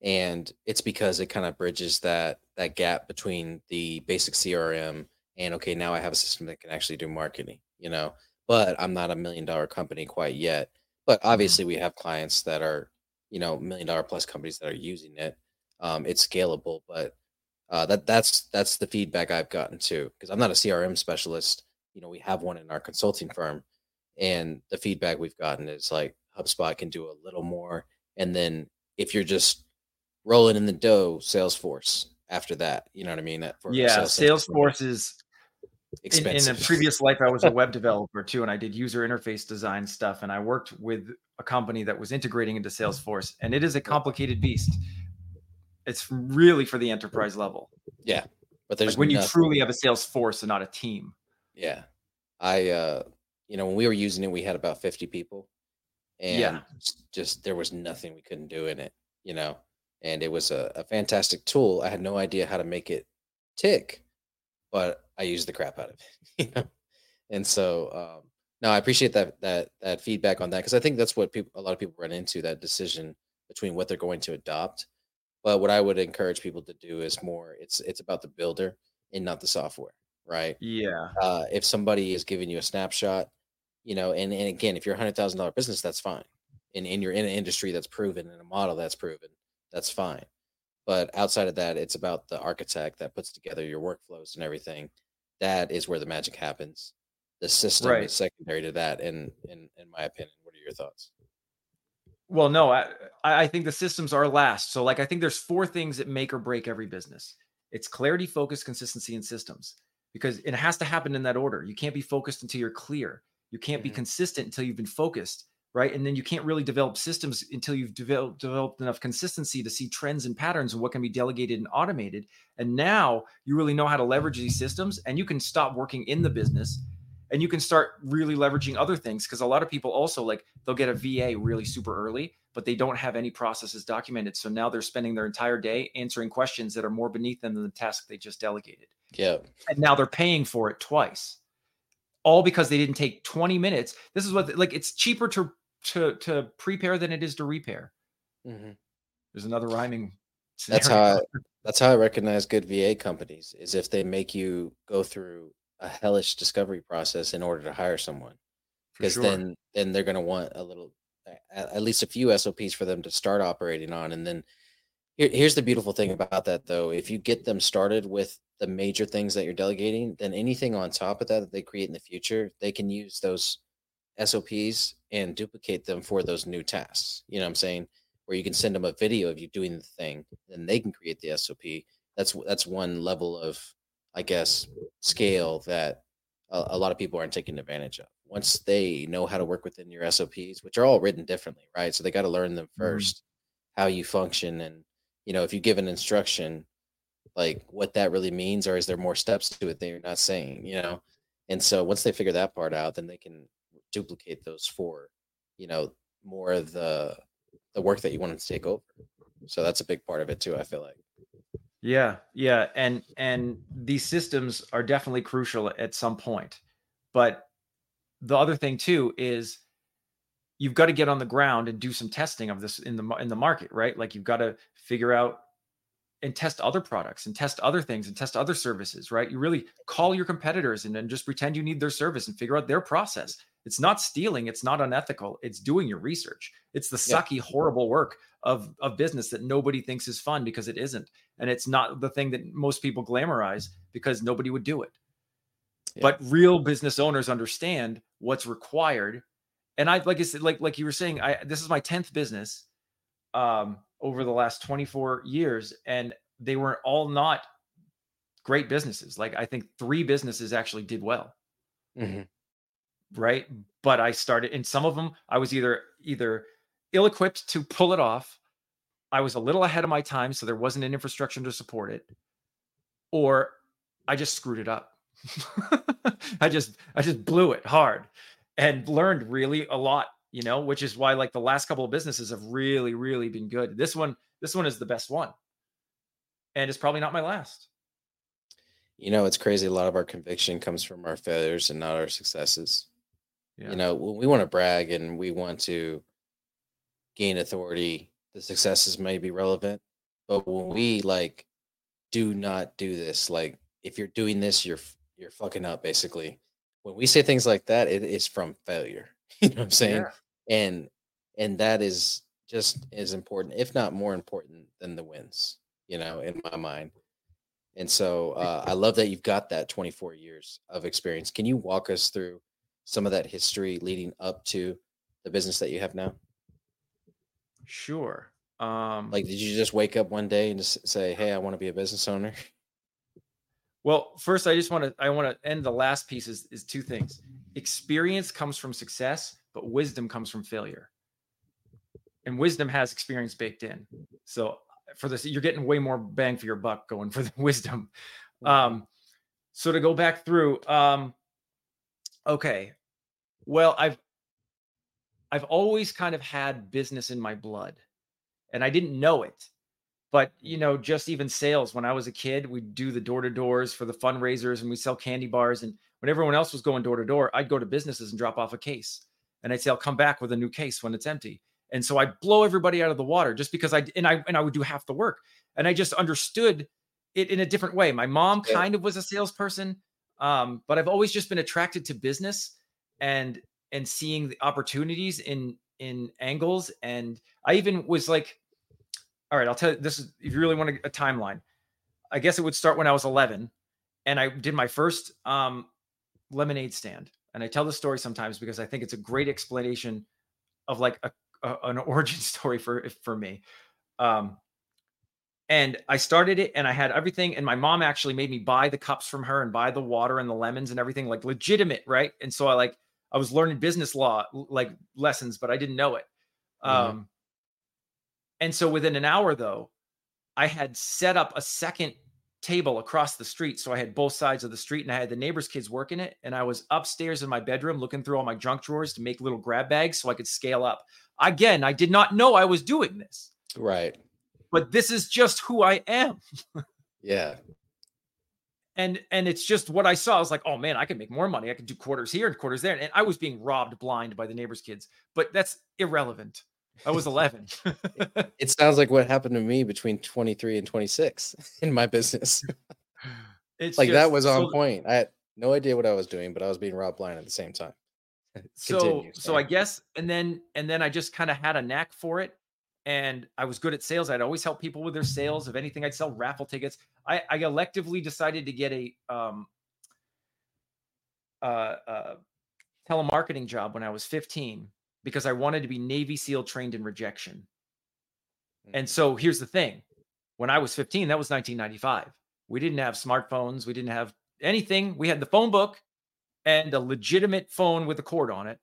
[SPEAKER 3] and it's because it kind of bridges that that gap between the basic CRM and okay, now I have a system that can actually do marketing. You know, but I'm not a million dollar company quite yet. But
[SPEAKER 1] Mhm.
[SPEAKER 3] obviously, we have clients that are, you know, million dollar plus companies that are using it. Um, it's scalable, but uh, that that's that's the feedback I've gotten too. Because I'm not a CRM specialist. You know, we have one in our consulting firm, and the feedback we've gotten is like HubSpot can do a little more. And then if you're just rolling in the dough, Salesforce after that, you know what I mean? For
[SPEAKER 1] Yeah,
[SPEAKER 3] sales
[SPEAKER 1] Salesforce is in, in a (laughs) previous life i was a web developer too and i did user interface design stuff and i worked with a company that was integrating into salesforce and it is a complicated beast it's really for the enterprise level
[SPEAKER 3] yeah, but there's
[SPEAKER 1] like when you truly have a sales force and not a team
[SPEAKER 3] Yeah. I uh you know, when we were using it, we had about 50 people. And
[SPEAKER 1] Yeah.
[SPEAKER 3] just there was nothing we couldn't do in it, you know. And it was a, a fantastic tool. I had no idea how to make it tick, but I used the crap out of it, (laughs) you know. And so um no, I appreciate that that that feedback on that because I think that's what people a lot of people run into that decision between what they're going to adopt. But what I would encourage people to do is more it's it's about the builder and not the software, right?
[SPEAKER 1] yeah
[SPEAKER 3] uh, if somebody is giving you a snapshot, you know, and, and again, if you're a hundred thousand dollar business, that's fine. And, and you're in an industry that's proven and a model that's proven, that's fine. But outside of that, it's about the architect that puts together your workflows and everything. That is where the magic happens. The system
[SPEAKER 1] Right.
[SPEAKER 3] is secondary to that, in in in my opinion. What are your thoughts?
[SPEAKER 1] Well no I, I think the systems are last so like i think there's four things that make or break every business. It's clarity focus consistency and systems because it has to happen in that order. You can't be focused until you're clear. You can't be
[SPEAKER 3] Mhm.
[SPEAKER 1] consistent until you've been focused right? And then you can't really develop systems until you've developed developed enough consistency to see trends and patterns and what can be delegated and automated and now you really know how to leverage these systems and you can stop working in the business and you can start really leveraging other things because a lot of people also like they'll get a VA really super early, but they don't have any processes documented. So now they're spending their entire day answering questions that are more beneath them than the task they just delegated.
[SPEAKER 3] Yeah,
[SPEAKER 1] And now they're paying for it twice. All because they didn't take 20 minutes. This is what like it's cheaper to to to prepare than it is to repair.
[SPEAKER 3] Mhm.
[SPEAKER 1] There's another rhyming
[SPEAKER 3] that's how I, that's how I recognize good VA companies is if they make you go through a hellish discovery process in order to hire someone. Because
[SPEAKER 1] sure.
[SPEAKER 3] then then they're going to want a little at least a few SOPs for them to start operating on and then here, here's the beautiful thing about that though if you get them started with the major things that you're delegating then anything on top of that that they create in the future they can use those SOPs and duplicate them for those new tasks you know what I'm saying where you can send them a video of you doing the thing then they can create the SOP that's that's one level of I guess scale that a, a lot of people aren't taking advantage of. Once they know how to work within your SOPs, which are all written differently, right? So they got to learn them
[SPEAKER 1] Mhm.
[SPEAKER 3] first, how you function, and you know if you give an instruction, like what that really means, or is there more steps to it that you're not saying, you know? And so once they figure that part out, then they can duplicate those for, you know, more of the the work that you want them to take over. So that's a big part of it too. I feel like.
[SPEAKER 1] Yeah, yeah, and and these systems are definitely crucial at some point. But the other thing too is you've got to get on the ground and do some testing of this in the in the market, right? Like you've got to figure out and test other products and test other things and test other services, right? You really call your competitors and then just pretend you need their service and figure out their process. It's not stealing, it's not unethical, it's doing your research. It's the
[SPEAKER 3] Yeah.
[SPEAKER 1] sucky, horrible work of, of business that nobody thinks is fun because it isn't. And it's not the thing that most people glamorize because nobody would do it.
[SPEAKER 3] Yeah.
[SPEAKER 1] But real business owners understand what's required. And I like I said, like like you were saying, I this is my 10th business um over the last 24 years and they were all not great businesses like i think three businesses actually did well
[SPEAKER 3] Mhm.
[SPEAKER 1] Right but i started in some of them i was either either ill equipped to pull it off i was a little ahead of my time so there wasn't an infrastructure to support it or i just screwed it up (laughs) i just i just blew it hard and learned really a lot you know which is why like the last couple of businesses have really really been good this one this one is the best one and it's probably not my last
[SPEAKER 3] You know, it's crazy. A lot of our conviction comes from our failures and not our successes. Yeah. You know, we want to brag and we want to gain authority, the successes may be relevant. But when we like do not do this, like if you're doing this, you're you're fucking up basically. When we say things like that, it is from failure. (laughs) You know what I'm saying? Yeah. And and that is just as important, if not more important than the wins, you know, in my mind. And so uh, I love that you've got that 24 years of experience. Can you walk us through some of that history leading up to the business that you have now?
[SPEAKER 1] Sure. Um,
[SPEAKER 3] like, did you just wake up one day and just say, "Hey, I want to be a business owner"?
[SPEAKER 1] Well, first, I just want to I want to end the last piece is is two things. Experience comes from success, but wisdom comes from failure. And wisdom has experience baked in. So for this, you're getting way more bang for your buck going for the (laughs) wisdom. Um, so to go back through, um, okay, well, I've I've always kind of had business in my blood, and I didn't know it. But you know, just even sales. When I was a kid, we'd do the door to doors for the fundraisers, and we sell candy bars. And when everyone else was going door to door, I'd go to businesses and drop off a case, and I'd say, "I'll come back with a new case when it's empty." And so I blow everybody out of the water just because I and I and I would do half the work. And I just understood it in a different way. My mom kind of was a salesperson, um, but I've always just been attracted to business and and seeing the opportunities in in angles. And I even was like, all right, I'll tell you this is if you really want a, a timeline. I guess it would start when I was 11 and I did my first um, lemonade stand. And I tell the story sometimes because I think it's a great explanation of like a a, an (laughs) origin story for for me. Um, and I started it and I had everything. And my mom actually made me buy the cups from her and buy the water and the lemons and everything, like legitimate, right? And so I like I was learning business law like lessons, but I didn't know it. Mm-hmm. Um, and so within an hour, though, I had set up a second table across the street. So I had both sides of the street and I had the neighbor's kids working it. And I was upstairs in my bedroom looking through all my junk drawers to make little grab bags so I could scale up. Again, I did not know I was doing this.
[SPEAKER 3] Right.
[SPEAKER 1] But this is just who I am.
[SPEAKER 3] yeah.
[SPEAKER 1] And and it's just what I saw. I was like, oh man, I can make more money. I can do quarters here and quarters there. And I was being robbed blind by the neighbor's kids. But that's irrelevant. I was 11. (laughs)
[SPEAKER 3] it sounds like what happened to me between 23 and 26 (laughs) in my business. It's like just, that was on so, point. I had no idea what I was doing, but I was being robbed blind at the same time.
[SPEAKER 1] so so I guess and then and then I just kind of had a knack for it and I was good at sales. I'd always help people with their sales. If anything, I'd sell raffle tickets. I, I electively decided to get a um uh, uh telemarketing job when I was 15 because I wanted to be Navy SEAL trained in rejection. And mm. so here's the thing. When I was 15, that was 1995. We didn't have smartphones, we didn't have anything. We had the phone book and a legitimate phone with a cord on it.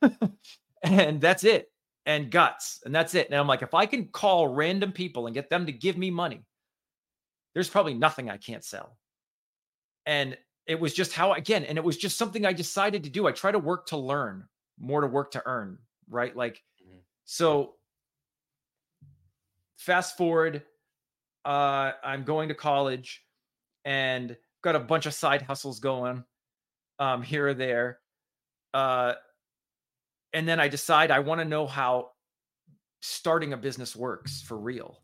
[SPEAKER 1] (laughs) and that's it. And guts. And that's it. And I'm like, if I can call random people and get them to give me money, there's probably nothing I can't sell. And it was just how, again, and it was just something I decided to do. I try to work to learn more to work to earn, right? Like, mm-hmm. so fast forward, uh, I'm going to college and got a bunch of side hustles going um, here or there. Uh, and then I decide I want to know how starting a business works for real.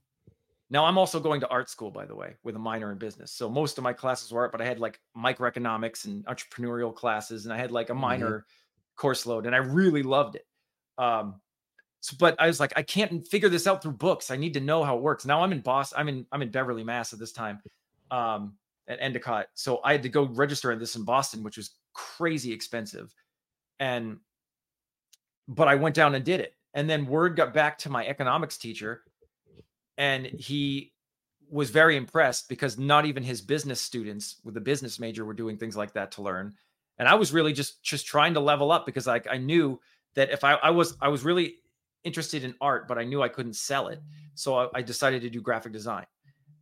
[SPEAKER 1] Now I'm also going to art school, by the way, with a minor in business. So most of my classes were art, but I had like microeconomics and entrepreneurial classes, and I had like a mm-hmm. minor mm-hmm. course load, and I really loved it. Um, so, but I was like, I can't figure this out through books. I need to know how it works. Now I'm in Boston. I'm in I'm in Beverly, Mass. At this time, um, at Endicott. So I had to go register in this in Boston, which was crazy expensive. And but I went down and did it. And then word got back to my economics teacher and he was very impressed because not even his business students with a business major were doing things like that to learn. And I was really just just trying to level up because like I knew that if I, I was I was really interested in art, but I knew I couldn't sell it. So I, I decided to do graphic design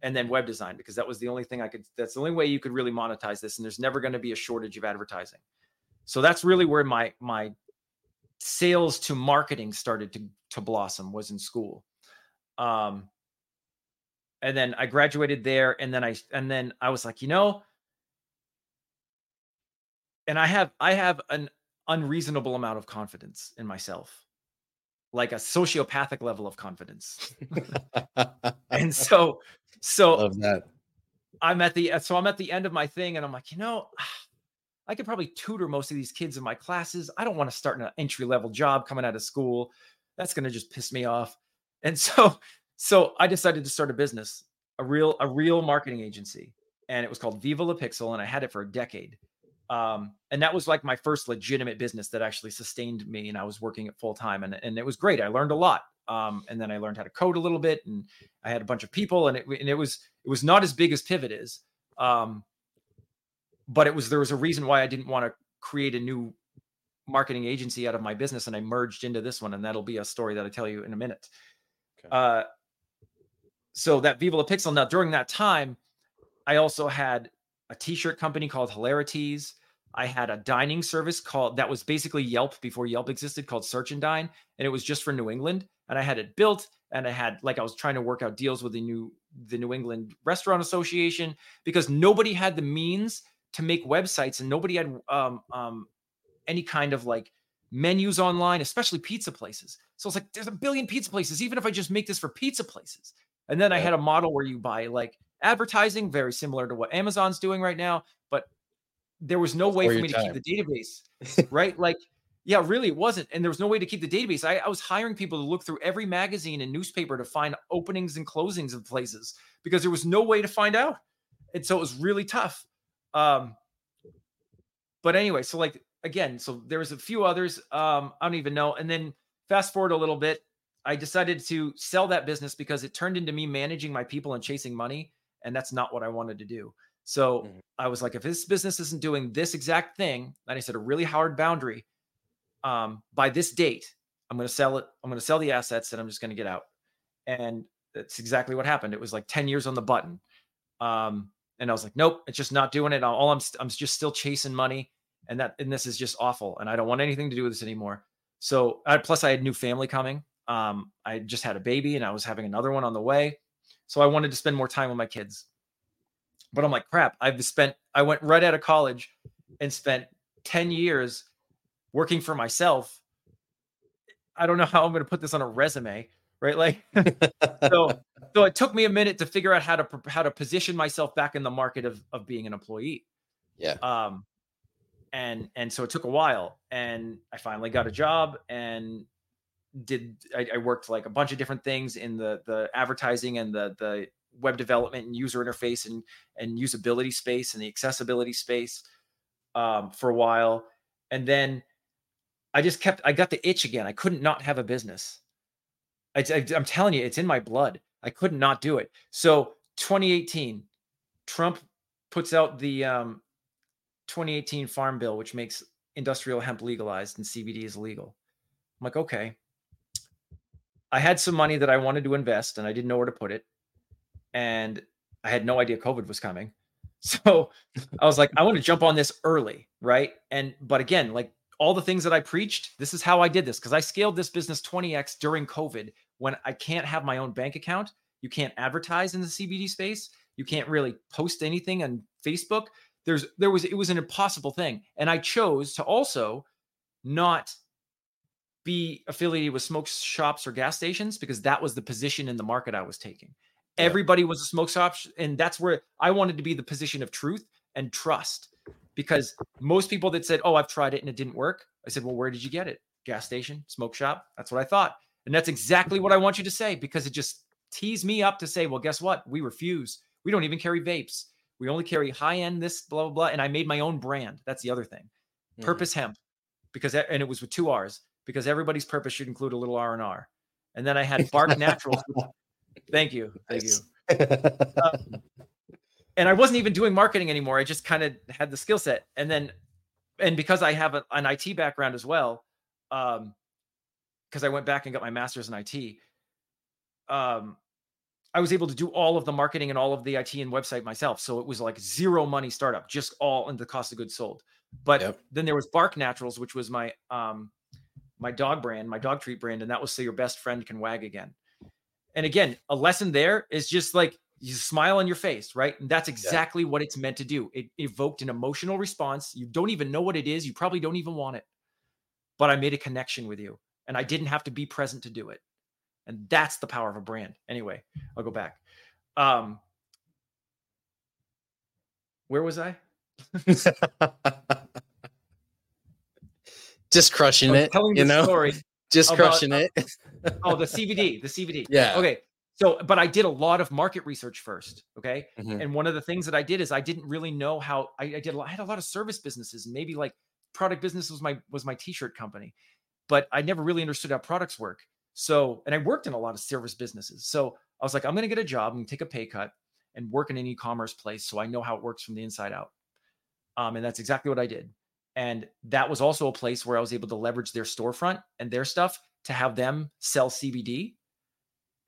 [SPEAKER 1] and then web design because that was the only thing I could that's the only way you could really monetize this and there's never going to be a shortage of advertising. So that's really where my my sales to marketing started to to blossom was in school. Um and then I graduated there and then I and then I was like, you know, and I have I have an unreasonable amount of confidence in myself, like a sociopathic level of confidence. (laughs) and so, (laughs) so
[SPEAKER 3] love that.
[SPEAKER 1] I'm at the so I'm at the end of my thing, and I'm like, you know, I could probably tutor most of these kids in my classes. I don't want to start an entry level job coming out of school. That's going to just piss me off. And (laughs) so, so I decided to start a business, a real a real marketing agency, and it was called Viva La Pixel, and I had it for a decade. Um, and that was like my first legitimate business that actually sustained me, and I was working it full time, and and it was great. I learned a lot. Um, and then I learned how to code a little bit, and I had a bunch of people, and it and it was it was not as big as Pivot is, um, but it was there was a reason why I didn't want to create a new marketing agency out of my business, and I merged into this one, and that'll be a story that I tell you in a minute. Okay. Uh, so that Viva La Pixel. Now during that time, I also had a t-shirt company called Hilarities. I had a dining service called that was basically Yelp before Yelp existed called Search and Dine, and it was just for New England. And I had it built, and I had like I was trying to work out deals with the new the New England Restaurant Association because nobody had the means to make websites, and nobody had um, um, any kind of like menus online, especially pizza places. So it's like there's a billion pizza places. Even if I just make this for pizza places, and then I had a model where you buy like advertising, very similar to what Amazon's doing right now, but there was no way for me time. to keep the database, (laughs) right? Like, yeah, really, it wasn't. And there was no way to keep the database. I, I, was hiring people to look through every magazine and newspaper to find openings and closings of places because there was no way to find out. And so it was really tough. Um, but anyway, so like again, so there was a few others. Um, I don't even know. And then fast forward a little bit, I decided to sell that business because it turned into me managing my people and chasing money. And that's not what I wanted to do. So mm-hmm. I was like, if this business isn't doing this exact thing, and I set a really hard boundary, um, by this date, I'm going to sell it. I'm going to sell the assets and I'm just going to get out. And that's exactly what happened. It was like 10 years on the button. Um, and I was like, nope, it's just not doing it. All I'm, I'm just still chasing money. And that, and this is just awful. And I don't want anything to do with this anymore. So I, plus I had new family coming. Um, I just had a baby and I was having another one on the way. So I wanted to spend more time with my kids. But I'm like, crap, I've spent, I went right out of college and spent 10 years working for myself. I don't know how I'm going to put this on a resume, right? Like, (laughs) so, (laughs) so it took me a minute to figure out how to, how to position myself back in the market of, of being an employee.
[SPEAKER 3] Yeah.
[SPEAKER 1] Um, and, and so it took a while and I finally got a job and did, I, I worked like a bunch of different things in the, the advertising and the, the web development and user interface and and usability space and the accessibility space um, for a while, and then I just kept I got the itch again. I couldn't not have a business. I, I'm telling you, it's in my blood. I couldn't do it. So 2018, Trump puts out the um, 2018 Farm Bill, which makes industrial hemp legalized and CBD is legal. I'm like, okay. I had some money that I wanted to invest and I didn't know where to put it and I had no idea COVID was coming. (laughs) So I was like, I want to jump on this early, right? And but again, like all the things that I preached, this is how I did this because I scaled this business 20x during COVID when I can't have my own bank account. You can't advertise in the CBD space. You can't really post anything on Facebook. There's there was it was an impossible thing. And I chose to also not be affiliated with smoke shops or gas stations because that was the position in the market I was taking. Everybody was a smoke shop, and that's where I wanted to be the position of truth and trust. Because most people that said, "Oh, I've tried it and it didn't work," I said, "Well, where did you get it? Gas station, smoke shop." That's what I thought, and that's exactly what I want you to say because it just teased me up to say, "Well, guess what? We refuse. We don't even carry vapes. We only carry high end this blah blah blah." And I made my own brand. That's the other thing. Mm-hmm. Purpose Hemp, because and it was with two R's because everybody's purpose should include a little R and R. And then I had Bark Naturals, (laughs) Thank you. Thank you. (laughs) uh, and I wasn't even doing marketing anymore. I just kind of had the skill set. And then, and because I have a, an IT background as well, um, because I went back and got my master's in IT, um, I was able to do all of the marketing and all of the IT and website myself. So it was like zero money startup, just all in the cost of goods sold. But yep. then there was Bark Naturals, which was my um my dog brand, my dog treat brand, and that was so your best friend can wag again. And again, a lesson there is just like you smile on your face, right? And that's exactly yeah. what it's meant to do. It evoked an emotional response. You don't even know what it is. You probably don't even want it. but I made a connection with you and I didn't have to be present to do it. And that's the power of a brand. Anyway, I'll go back. Um, where was I? (laughs)
[SPEAKER 3] Just crushing it,
[SPEAKER 1] telling
[SPEAKER 3] you
[SPEAKER 1] the
[SPEAKER 3] know.
[SPEAKER 1] story. (laughs)
[SPEAKER 3] Just
[SPEAKER 1] about-
[SPEAKER 3] crushing it.
[SPEAKER 1] Oh, the (laughs) CBD, the CBD.
[SPEAKER 3] Yeah.
[SPEAKER 1] Okay. So, but I did a lot of market research first. Okay.
[SPEAKER 3] Mhm.
[SPEAKER 1] And one of the things that I did is I didn't really know how I, I did. a lot- I had a lot of service businesses, maybe like product business was my was my t-shirt company, but I never really understood how products work. So, and I worked in a lot of service businesses. So I was like, I'm going to get a job and take a pay cut and work in an e-commerce place, so I know how it works from the inside out. Um, and that's exactly what I did. And that was also a place where I was able to leverage their storefront and their stuff to have them sell CBD.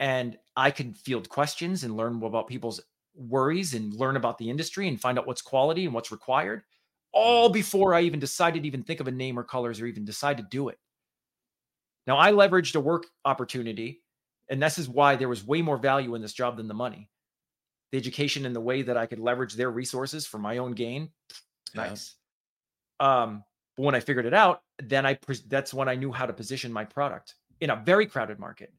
[SPEAKER 1] And I could field questions and learn about people's worries and learn about the industry and find out what's quality and what's required, all before I even decided to even think of a name or colors or even decide to do it. Now I leveraged a work opportunity, and this is why there was way more value in this job than the money. The education and the way that I could leverage their resources for my own gain, (sniffs)
[SPEAKER 3] Yeah.
[SPEAKER 1] nice. Um, but when I figured it out, then I that's when I knew how to position my product in a very crowded market,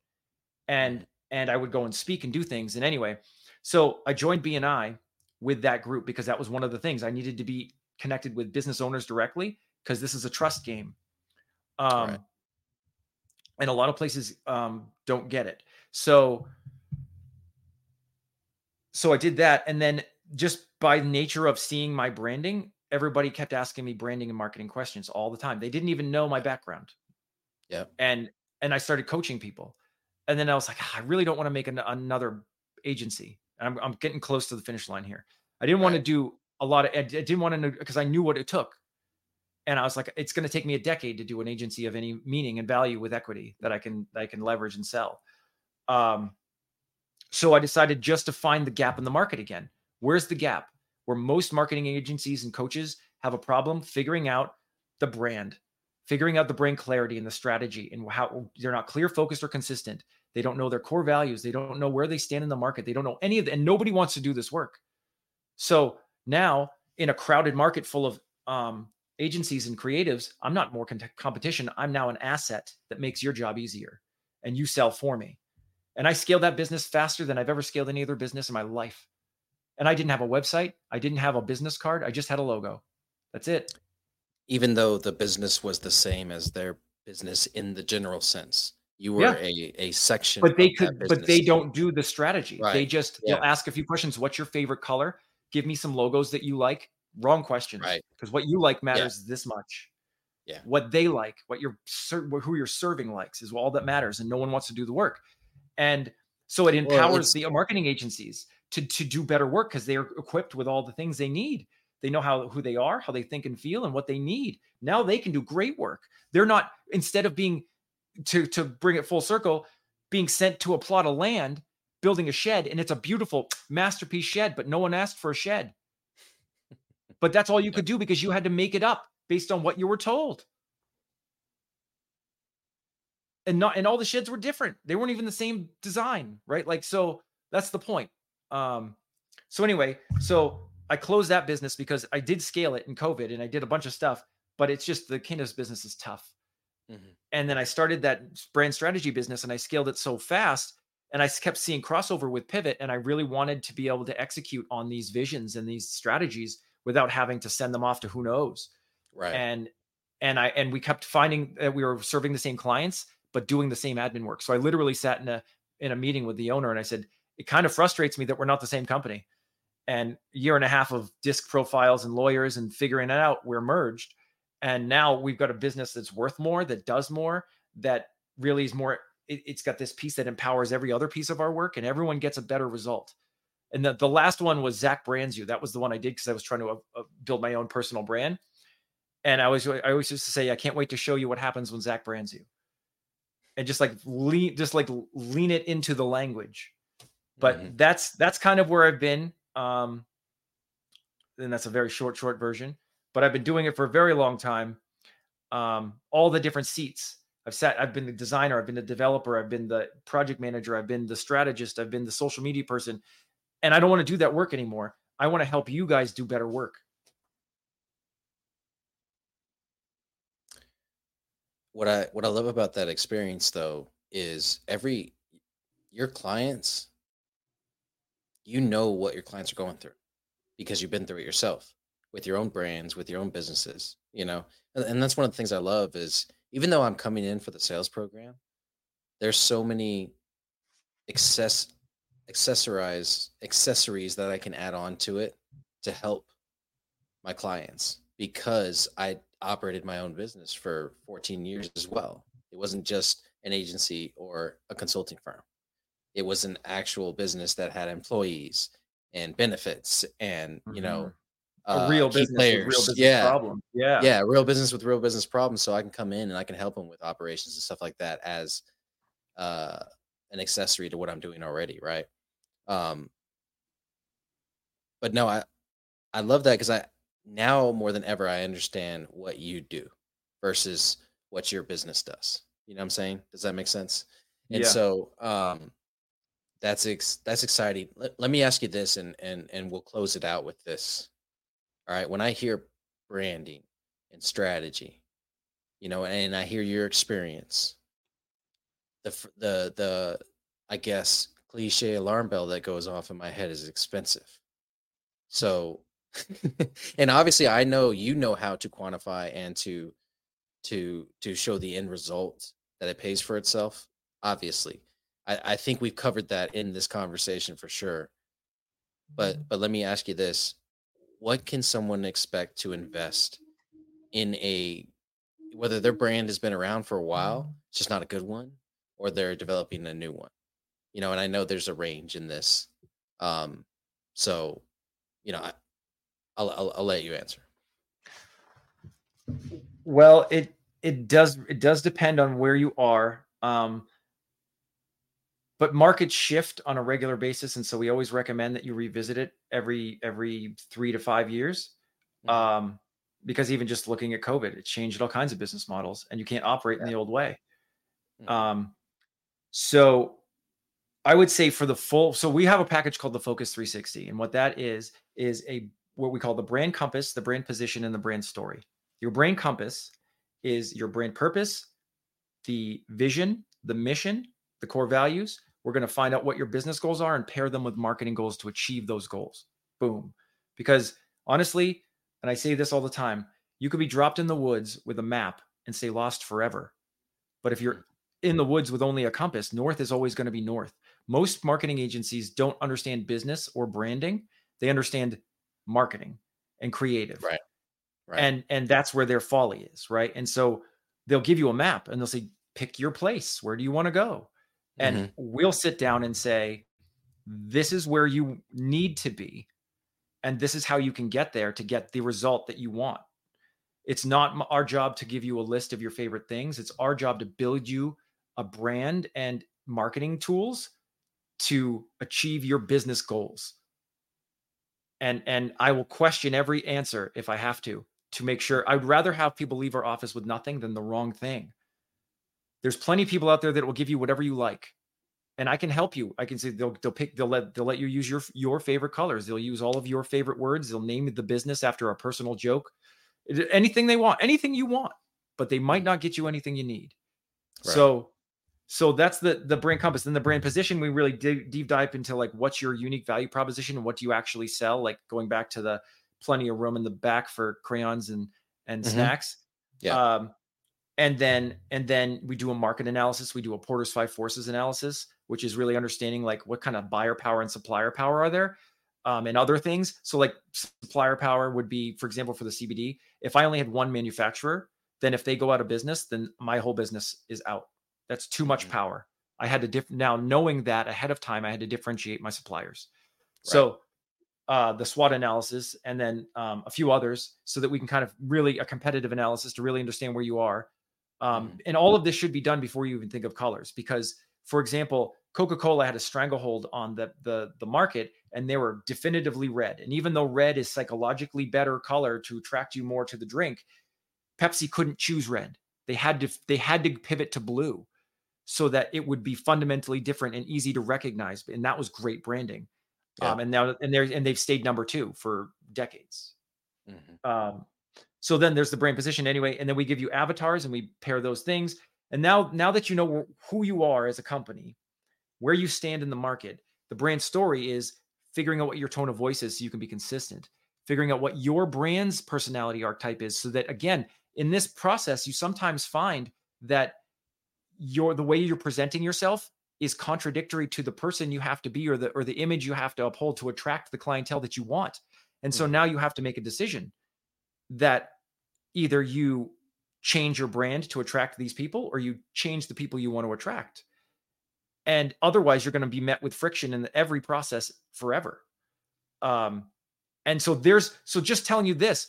[SPEAKER 1] and and I would go and speak and do things. And anyway, so I joined BNI with that group because that was one of the things I needed to be connected with business owners directly because this is a trust game. Um,
[SPEAKER 3] Right.
[SPEAKER 1] and a lot of places um, don't get it. So, so I did that, and then just by nature of seeing my branding, everybody kept asking me branding and marketing questions all the time. They didn't even know my background.
[SPEAKER 3] Yeah.
[SPEAKER 1] And and I started coaching people, and then I was like, "Ah, I really don't want to make an, another agency. And I'm I'm getting close to the finish line here. I didn't want to do a lot of. I didn't want to because I knew what it took. And I was like, it's going to take me a decade to do an agency of any meaning and value with equity that I can that I can leverage and sell. Um, so I decided just to find the gap in the market again. Where's the gap? Where most marketing agencies and coaches have a problem figuring out the brand, figuring out the brain clarity and the strategy and how they're not clear, focused, or consistent. They don't know their core values. They don't know where they stand in the market. They don't know any of the, and nobody wants to do this work. So now in a crowded market full of um, agencies and creatives, I'm not more con- competition. I'm now an asset that makes your job easier and you sell for me. And I scaled that business faster than I've ever scaled any other business in my life. And I didn't have a website. I didn't have a business card. I just had a logo. That's it.
[SPEAKER 3] Even though the business was the same as their business in the general sense, you were
[SPEAKER 1] Yeah.
[SPEAKER 3] a, a section.
[SPEAKER 1] But they could, but they don't do the strategy. They just
[SPEAKER 3] Yeah.
[SPEAKER 1] they'll ask a few questions. What's your favorite color? Give me some logos that you like. Wrong questions.
[SPEAKER 3] Right.
[SPEAKER 1] Because what you like matters this much.
[SPEAKER 3] Yeah.
[SPEAKER 1] What they like, what your who you're serving likes is all that matters, and no one wants to do the work. And so it empowers
[SPEAKER 3] it's-
[SPEAKER 1] the marketing agencies to to do better work because they are equipped with all the things they need. They know how who they are, how they think and feel, and what they need. Now they can do great work. They're not instead of being to to bring it full circle, being sent to a plot of land, building a shed, and it's a beautiful masterpiece shed, but no one asked for a shed. But that's all you could do because you had to make it up based on what you were told. And not and all the sheds were different. They weren't even the same design, right? Like so that's the point. Um so anyway, so I closed that business because I did scale it in COVID and I did a bunch of stuff, but it's just the cannabis business is tough.
[SPEAKER 3] Mhm.
[SPEAKER 1] And then I started that brand strategy business and I scaled it so fast and I kept seeing crossover with Pivot and I really wanted to be able to execute on these visions and these strategies without having to send them off to who knows.
[SPEAKER 3] right.
[SPEAKER 1] And and I and we kept finding that we were serving the same clients but doing the same admin work. So I literally sat in a in a meeting with the owner and I said, "It kind of frustrates me that we're not the same company." And year and a half of disc profiles and lawyers and figuring it out, we're merged. And now we've got a business that's worth more, that does more, that really is more. It, it's got this piece that empowers every other piece of our work, and everyone gets a better result. And the, the last one was Zack Brands You. That was the one I did because I was trying to uh, uh, build my own personal brand. And I was I always used to say, I can't wait to show you what happens when Zack brands you. And just like lean, just like lean it into the language. But
[SPEAKER 3] Mhm.
[SPEAKER 1] that's that's kind of where I've been. Um, and that's a very short, short version. But I've been doing it for a very long time. Um, all the different seats. I've sat, I've been the designer, I've been the developer, I've been the project manager, I've been the strategist, I've been the social media person. And I don't want to do that work anymore. I want to help you guys do better work.
[SPEAKER 3] what I what I love about that experience though is every your clients you know what your clients are going through because you've been through it yourself with your own brands, with your own businesses, you know. And, and that's one of the things I love is even though I'm coming in for the sales program, there's so many access accessorize accessories that I can add on to it to help my clients because I operated my own business for 14 years as well. It wasn't just an agency or a consulting firm. It was an actual business that had employees and benefits and, you know,
[SPEAKER 1] mm-hmm. a
[SPEAKER 3] uh,
[SPEAKER 1] real business
[SPEAKER 3] players.
[SPEAKER 1] real business
[SPEAKER 3] yeah.
[SPEAKER 1] problem. Yeah.
[SPEAKER 3] Yeah, real business with real business problems. So I can come in and I can help them with operations and stuff like that as uh, an accessory to what I'm doing already, right? Um, but no, I I love that because I now more than ever I understand what you do versus what your business does. You know what I'm saying? Does that make sense? And
[SPEAKER 1] Yeah.
[SPEAKER 3] so um that's ex- that's exciting. Let, let me ask you this and and and we'll close it out with this. All right, when I hear branding and strategy, you know, and I hear your experience, the the the I guess cliche alarm bell that goes off in my head is expensive. So, (laughs) and obviously, I know you know how to quantify and to to to show the end result that it pays for itself. Obviously, I, I think we've covered that in this conversation for sure. But but let me ask you this: What can someone expect to invest in a whether their brand has been around for a while, it's just not a good one, or they're developing a new one? You know, and I know there's a range in this. Um, so you know, I, I'll, I'll I'll let you answer.
[SPEAKER 1] Well, it it does it does depend on where you are. Um, but markets shift on a regular basis, and so we always recommend that you revisit it every every three to five years.
[SPEAKER 3] Mhm.
[SPEAKER 1] Um, because even just looking at COVID, it changed all kinds of business models, and you can't operate in the old way.
[SPEAKER 3] Mhm.
[SPEAKER 1] Um, so I would say for the full, so we have a package called the Focus 360, and what that is is a what we call the brand compass, the brand position, and the brand story. Your brand compass is your brand purpose, the vision, the mission, the core values. We're going to find out what your business goals are and pair them with marketing goals to achieve those goals. Boom. Because honestly, and I say this all the time, you could be dropped in the woods with a map and say lost forever. But if you're mm. in the woods with only a compass, north is always going to be north. Most marketing agencies don't understand business or branding. They understand marketing and creative.
[SPEAKER 3] Right. Right.
[SPEAKER 1] And and that's where their folly is, right? And so they'll give you a map and they'll say pick your place. Where do you want to go? And
[SPEAKER 3] Mhm.
[SPEAKER 1] we'll sit down and say this is where you need to be and this is how you can get there to get the result that you want. It's not our job to give you a list of your favorite things. It's our job to build you a brand and marketing tools to achieve your business goals. And and I will question every answer if I have to to make sure I'd rather have people leave our office with nothing than the wrong thing. There's plenty of people out there that will give you whatever you like. And I can help you. I can say they'll they'll pick they'll let they'll let you use your your favorite colors. They'll use all of your favorite words. They'll name the business after a personal joke. Anything they want, anything you want, but they might not get you anything you need.
[SPEAKER 3] Right.
[SPEAKER 1] So so that's the the brand compass. Then the brand position, we really dig, deep dive into like what's your unique value proposition and what do you actually sell. Like going back to the plenty of room in the back for crayons and and
[SPEAKER 3] Mhm.
[SPEAKER 1] snacks.
[SPEAKER 3] Yeah.
[SPEAKER 1] Um, and then and then we do a market analysis. We do a Porter's Five Forces analysis, which is really understanding like what kind of buyer power and supplier power are there, um, and other things. So like supplier power would be, for example, for the CBD. If I only had one manufacturer, then if they go out of business, then my whole business is out. That's too much
[SPEAKER 3] Mhm.
[SPEAKER 1] power. I had to diff- now knowing that ahead of time, I had to differentiate my suppliers. So uh, the SWOT analysis, and then um, a few others, so that we can kind of really a competitive analysis to really understand where you are. Um,
[SPEAKER 3] Mhm.
[SPEAKER 1] And all of this should be done before you even think of colors, because, for example, Coca-Cola had a stranglehold on the the the market, and they were definitively red. And even though red is psychologically better color to attract you more to the drink, Pepsi couldn't choose red. They had to they had to pivot to blue, so that it would be fundamentally different and easy to recognize. And that was great branding.
[SPEAKER 3] Yeah.
[SPEAKER 1] Um, and now and they're and they've stayed number two for decades.
[SPEAKER 3] Mhm.
[SPEAKER 1] Um, So then there's the brand position anyway, and then we give you avatars and we pair those things. And now, now that you know who you are as a company, where you stand in the market, the brand story is figuring out what your tone of voice is so you can be consistent, figuring out what your brand's personality archetype is, so that again, in this process, you sometimes find that your the way you're presenting yourself is contradictory to the person you have to be or the or the image you have to uphold to attract the clientele that you want. And so mm-hmm. now you have to make a decision that either you change your brand to attract these people or you change the people you want to attract. And otherwise you're going to be met with friction in every process forever. Um and so there's so just telling you this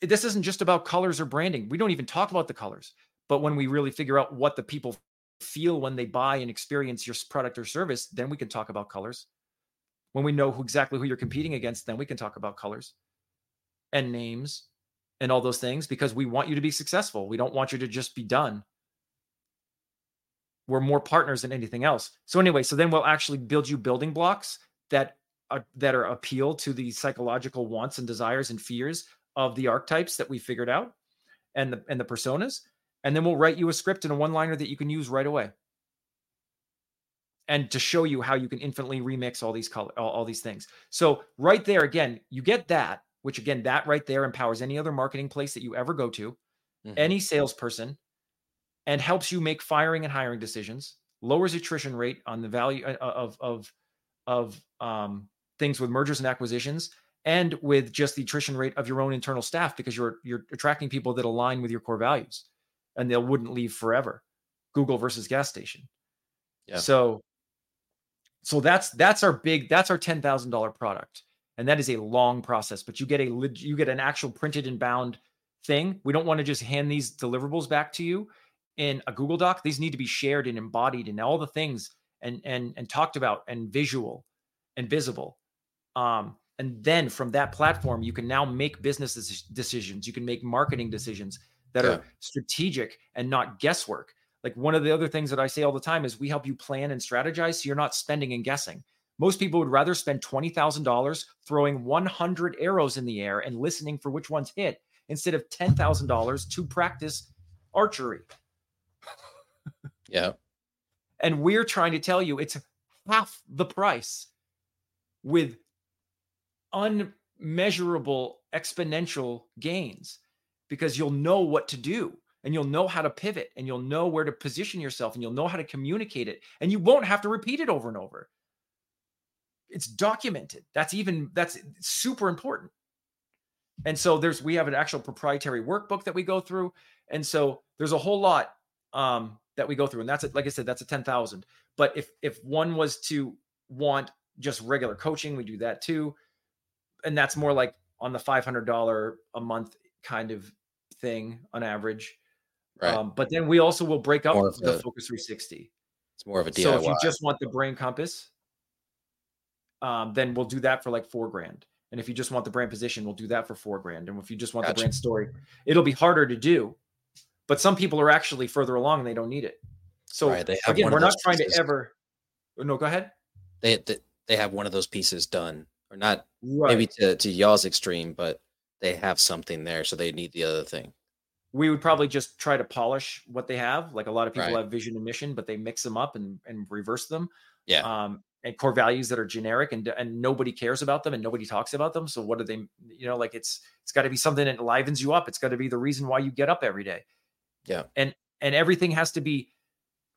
[SPEAKER 1] this isn't just about colors or branding. We don't even talk about the colors. But when we really figure out what the people feel when they buy and experience your product or service, then we can talk about colors. When we know who exactly who you're competing against, then we can talk about colors and names and all those things because we want you to be successful. We don't want you to just be done. We're more partners than anything else. So anyway, so then we'll actually build you building blocks that are, that are appeal to the psychological wants and desires and fears of the archetypes that we figured out and the and the personas and then we'll write you a script and a one liner that you can use right away and to show you how you can infinitely remix all these color all, all, these things so right there again you get that which again that right there empowers any other marketing place that you ever go to mm-hmm. any salesperson and helps you make firing and hiring decisions lowers attrition rate on the value uh, uh, of of of um, things with mergers and acquisitions and with just the attrition rate of your own internal staff because you're you're attracting people that align with your core values and they wouldn't leave forever. Google versus gas station. Yeah. So so that's that's our big that's our $10,000 product. And that is a long process, but you get a you get an actual printed and bound thing. We don't want to just hand these deliverables back to you in a Google Doc. These need to be shared and embodied and all the things and and and talked about and visual and visible. Um, and then from that platform, you can now make business decisions. You can make marketing decisions that yeah. are strategic and not guesswork. Like one of the other things that I say all the time is we help you plan and strategize so you're not spending and guessing. Most people would rather spend $20,000 throwing 100 arrows in the air and listening for which ones hit instead of $10,000 to practice archery. (laughs)
[SPEAKER 3] yeah.
[SPEAKER 1] And we're trying to tell you it's half the price with unmeasurable exponential gains because you'll know what to do and you'll know how to pivot and you'll know where to position yourself and you'll know how to communicate it and you won't have to repeat it over and over it's documented that's even that's super important and so there's we have an actual proprietary workbook that we go through and so there's a whole lot um that we go through and that's it like i said that's a 10000 but if if one was to want just regular coaching we do that too and that's more like on the $500 a month kind of thing on average. Right. Um, but then we also will break up the a, Focus 360.
[SPEAKER 3] It's more of a DIY.
[SPEAKER 1] So if you just want the brand compass, um, then we'll do that for like four grand. And if you just want the brand position, we'll do that for four grand. And if you just want gotcha. the brand story, it'll be harder to do. But some people are actually further along and they don't need it. So right, again, we're not trying pieces. to ever. No, go ahead.
[SPEAKER 3] They, they they have one of those pieces done, or not right. maybe to to y'all's extreme, but they have something there, so they need the other thing.
[SPEAKER 1] We would probably just try to polish what they have. Like a lot of people right. have vision and mission, but they mix them up and, and reverse them.
[SPEAKER 3] Yeah.
[SPEAKER 1] Um, and core values that are generic and and nobody cares about them and nobody talks about them. So what do they? You know, like it's it's got to be something that livens you up. It's got to be the reason why you get up every day.
[SPEAKER 3] Yeah.
[SPEAKER 1] And and everything has to be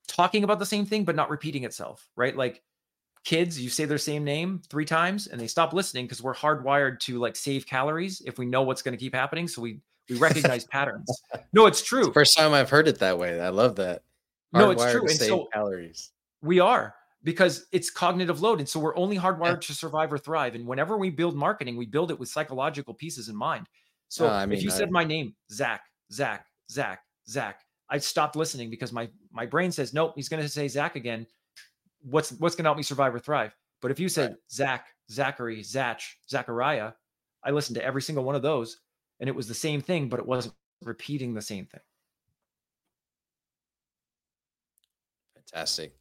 [SPEAKER 1] talking about the same thing but not repeating itself, right? Like kids, you say their same name three times and they stop listening because we're hardwired to like save calories if we know what's going to keep happening. So we we recognize (laughs) patterns. No, it's true. It's
[SPEAKER 3] first time I've heard it that way. I love that.
[SPEAKER 1] Hardwired no, it's true. And so calories. We are because it's cognitive load. And so we're only hardwired yeah. to survive or thrive. And whenever we build marketing, we build it with psychological pieces in mind. So uh, I mean, if you I, said my name, Zach, Zach, Zach, Zach, I stopped listening because my my brain says, nope, he's going to say Zach again what's what's going to help me survive or thrive. But if you said right. Zach, Zachary, Zach, Zachariah, I listened to every single one of those, and it was the same thing, but it wasn't repeating the same thing.
[SPEAKER 3] Fantastic.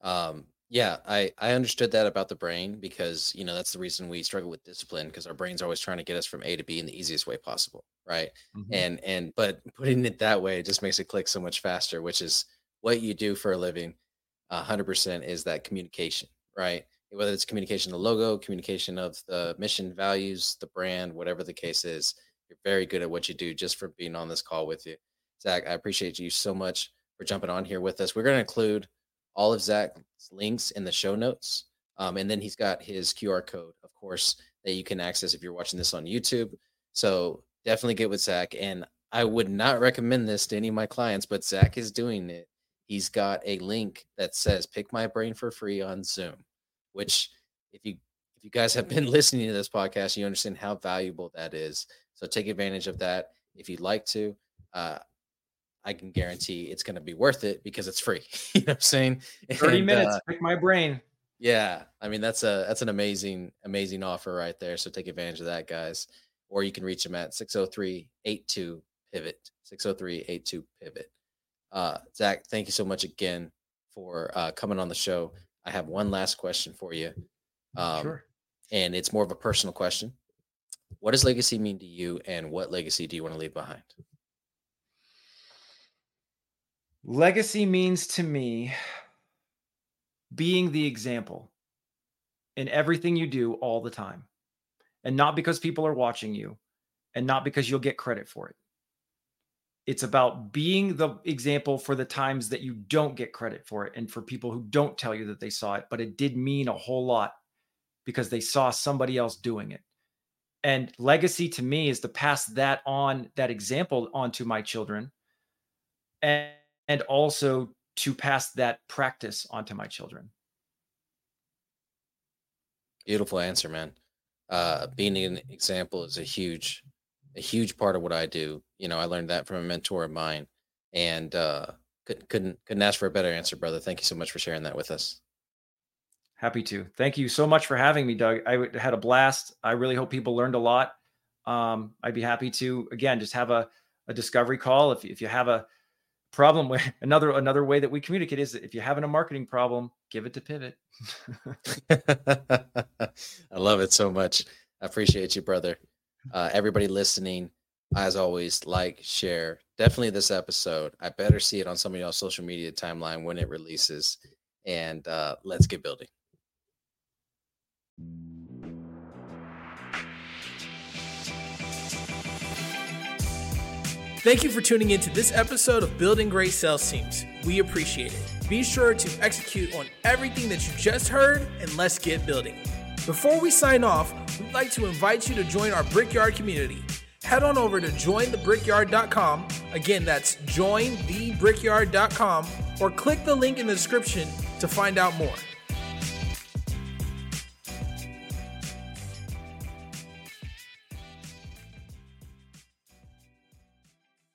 [SPEAKER 3] Um, Yeah, I I understood that about the brain because you know that's the reason we struggle with discipline because our brain's are always trying to get us from A to B in the easiest way possible, right? Mm-hmm. And and but (laughs) putting it that way just makes it click so much faster, which is what you do for a living. hundred percent is that communication, right? Whether it's communication of the logo, communication of the mission, values, the brand, whatever the case is, you're very good at what you do just for being on this call with you. Zach, I appreciate you so much for jumping on here with us. We're going to include all of Zach's links in the show notes. Um, and then he's got his QR code, of course, that you can access if you're watching this on YouTube. So definitely get with Zach. And I would not recommend this to any of my clients, but Zach is doing it. He's got a link that says pick my brain for free on Zoom, which if you if you guys have been (laughs) listening to this podcast, you understand how valuable that is. So take advantage of that if you'd like to. Uh, I can guarantee it's going to be worth it because it's free. (laughs) you know what I'm saying?
[SPEAKER 1] 30 and, minutes, uh, pick my brain.
[SPEAKER 3] Yeah. I mean, that's a, that's an amazing, amazing offer right there. So take advantage of that guys, or you can reach them at 603 82 pivot 603 82 pivot. Uh, Zach, thank you so much again for uh, coming on the show. I have one last question for you. Um, sure. And it's more of a personal question. What does legacy mean to you, and what legacy do you want to leave behind?
[SPEAKER 1] Legacy means to me being the example in everything you do all the time. And not because people are watching you and not because you'll get credit for it. It's about being the example for the times that you don't get credit for it and for people who don't tell you that they saw it, but it did mean a whole lot because they saw somebody else doing it. And legacy to me is to pass that on, that example onto my children. And and also to pass that practice onto my children.
[SPEAKER 3] Beautiful answer, man. Uh, being an example is a huge, a huge part of what I do. You know, I learned that from a mentor of mine, and uh, couldn't couldn't couldn't ask for a better answer, brother. Thank you so much for sharing that with us.
[SPEAKER 1] Happy to. Thank you so much for having me, Doug. I had a blast. I really hope people learned a lot. Um, I'd be happy to again just have a, a discovery call if if you have a problem with (laughs) another another way that we communicate is if you're having a marketing problem give it to pivot. (laughs)
[SPEAKER 3] I love it so much. I appreciate you brother. Uh, everybody listening as always like share definitely this episode. I better see it on some of y'all social media timeline when it releases and uh, let's get building
[SPEAKER 4] Thank you for tuning in to this episode of Building Great Sales Teams. We appreciate it. Be sure to execute on everything that you just heard and let's get building. Before we sign off, we'd like to invite you to join our Brickyard community. Head on over to jointhebrickyard.com. Again, that's jointhebrickyard.com or click the link in the description to find out more.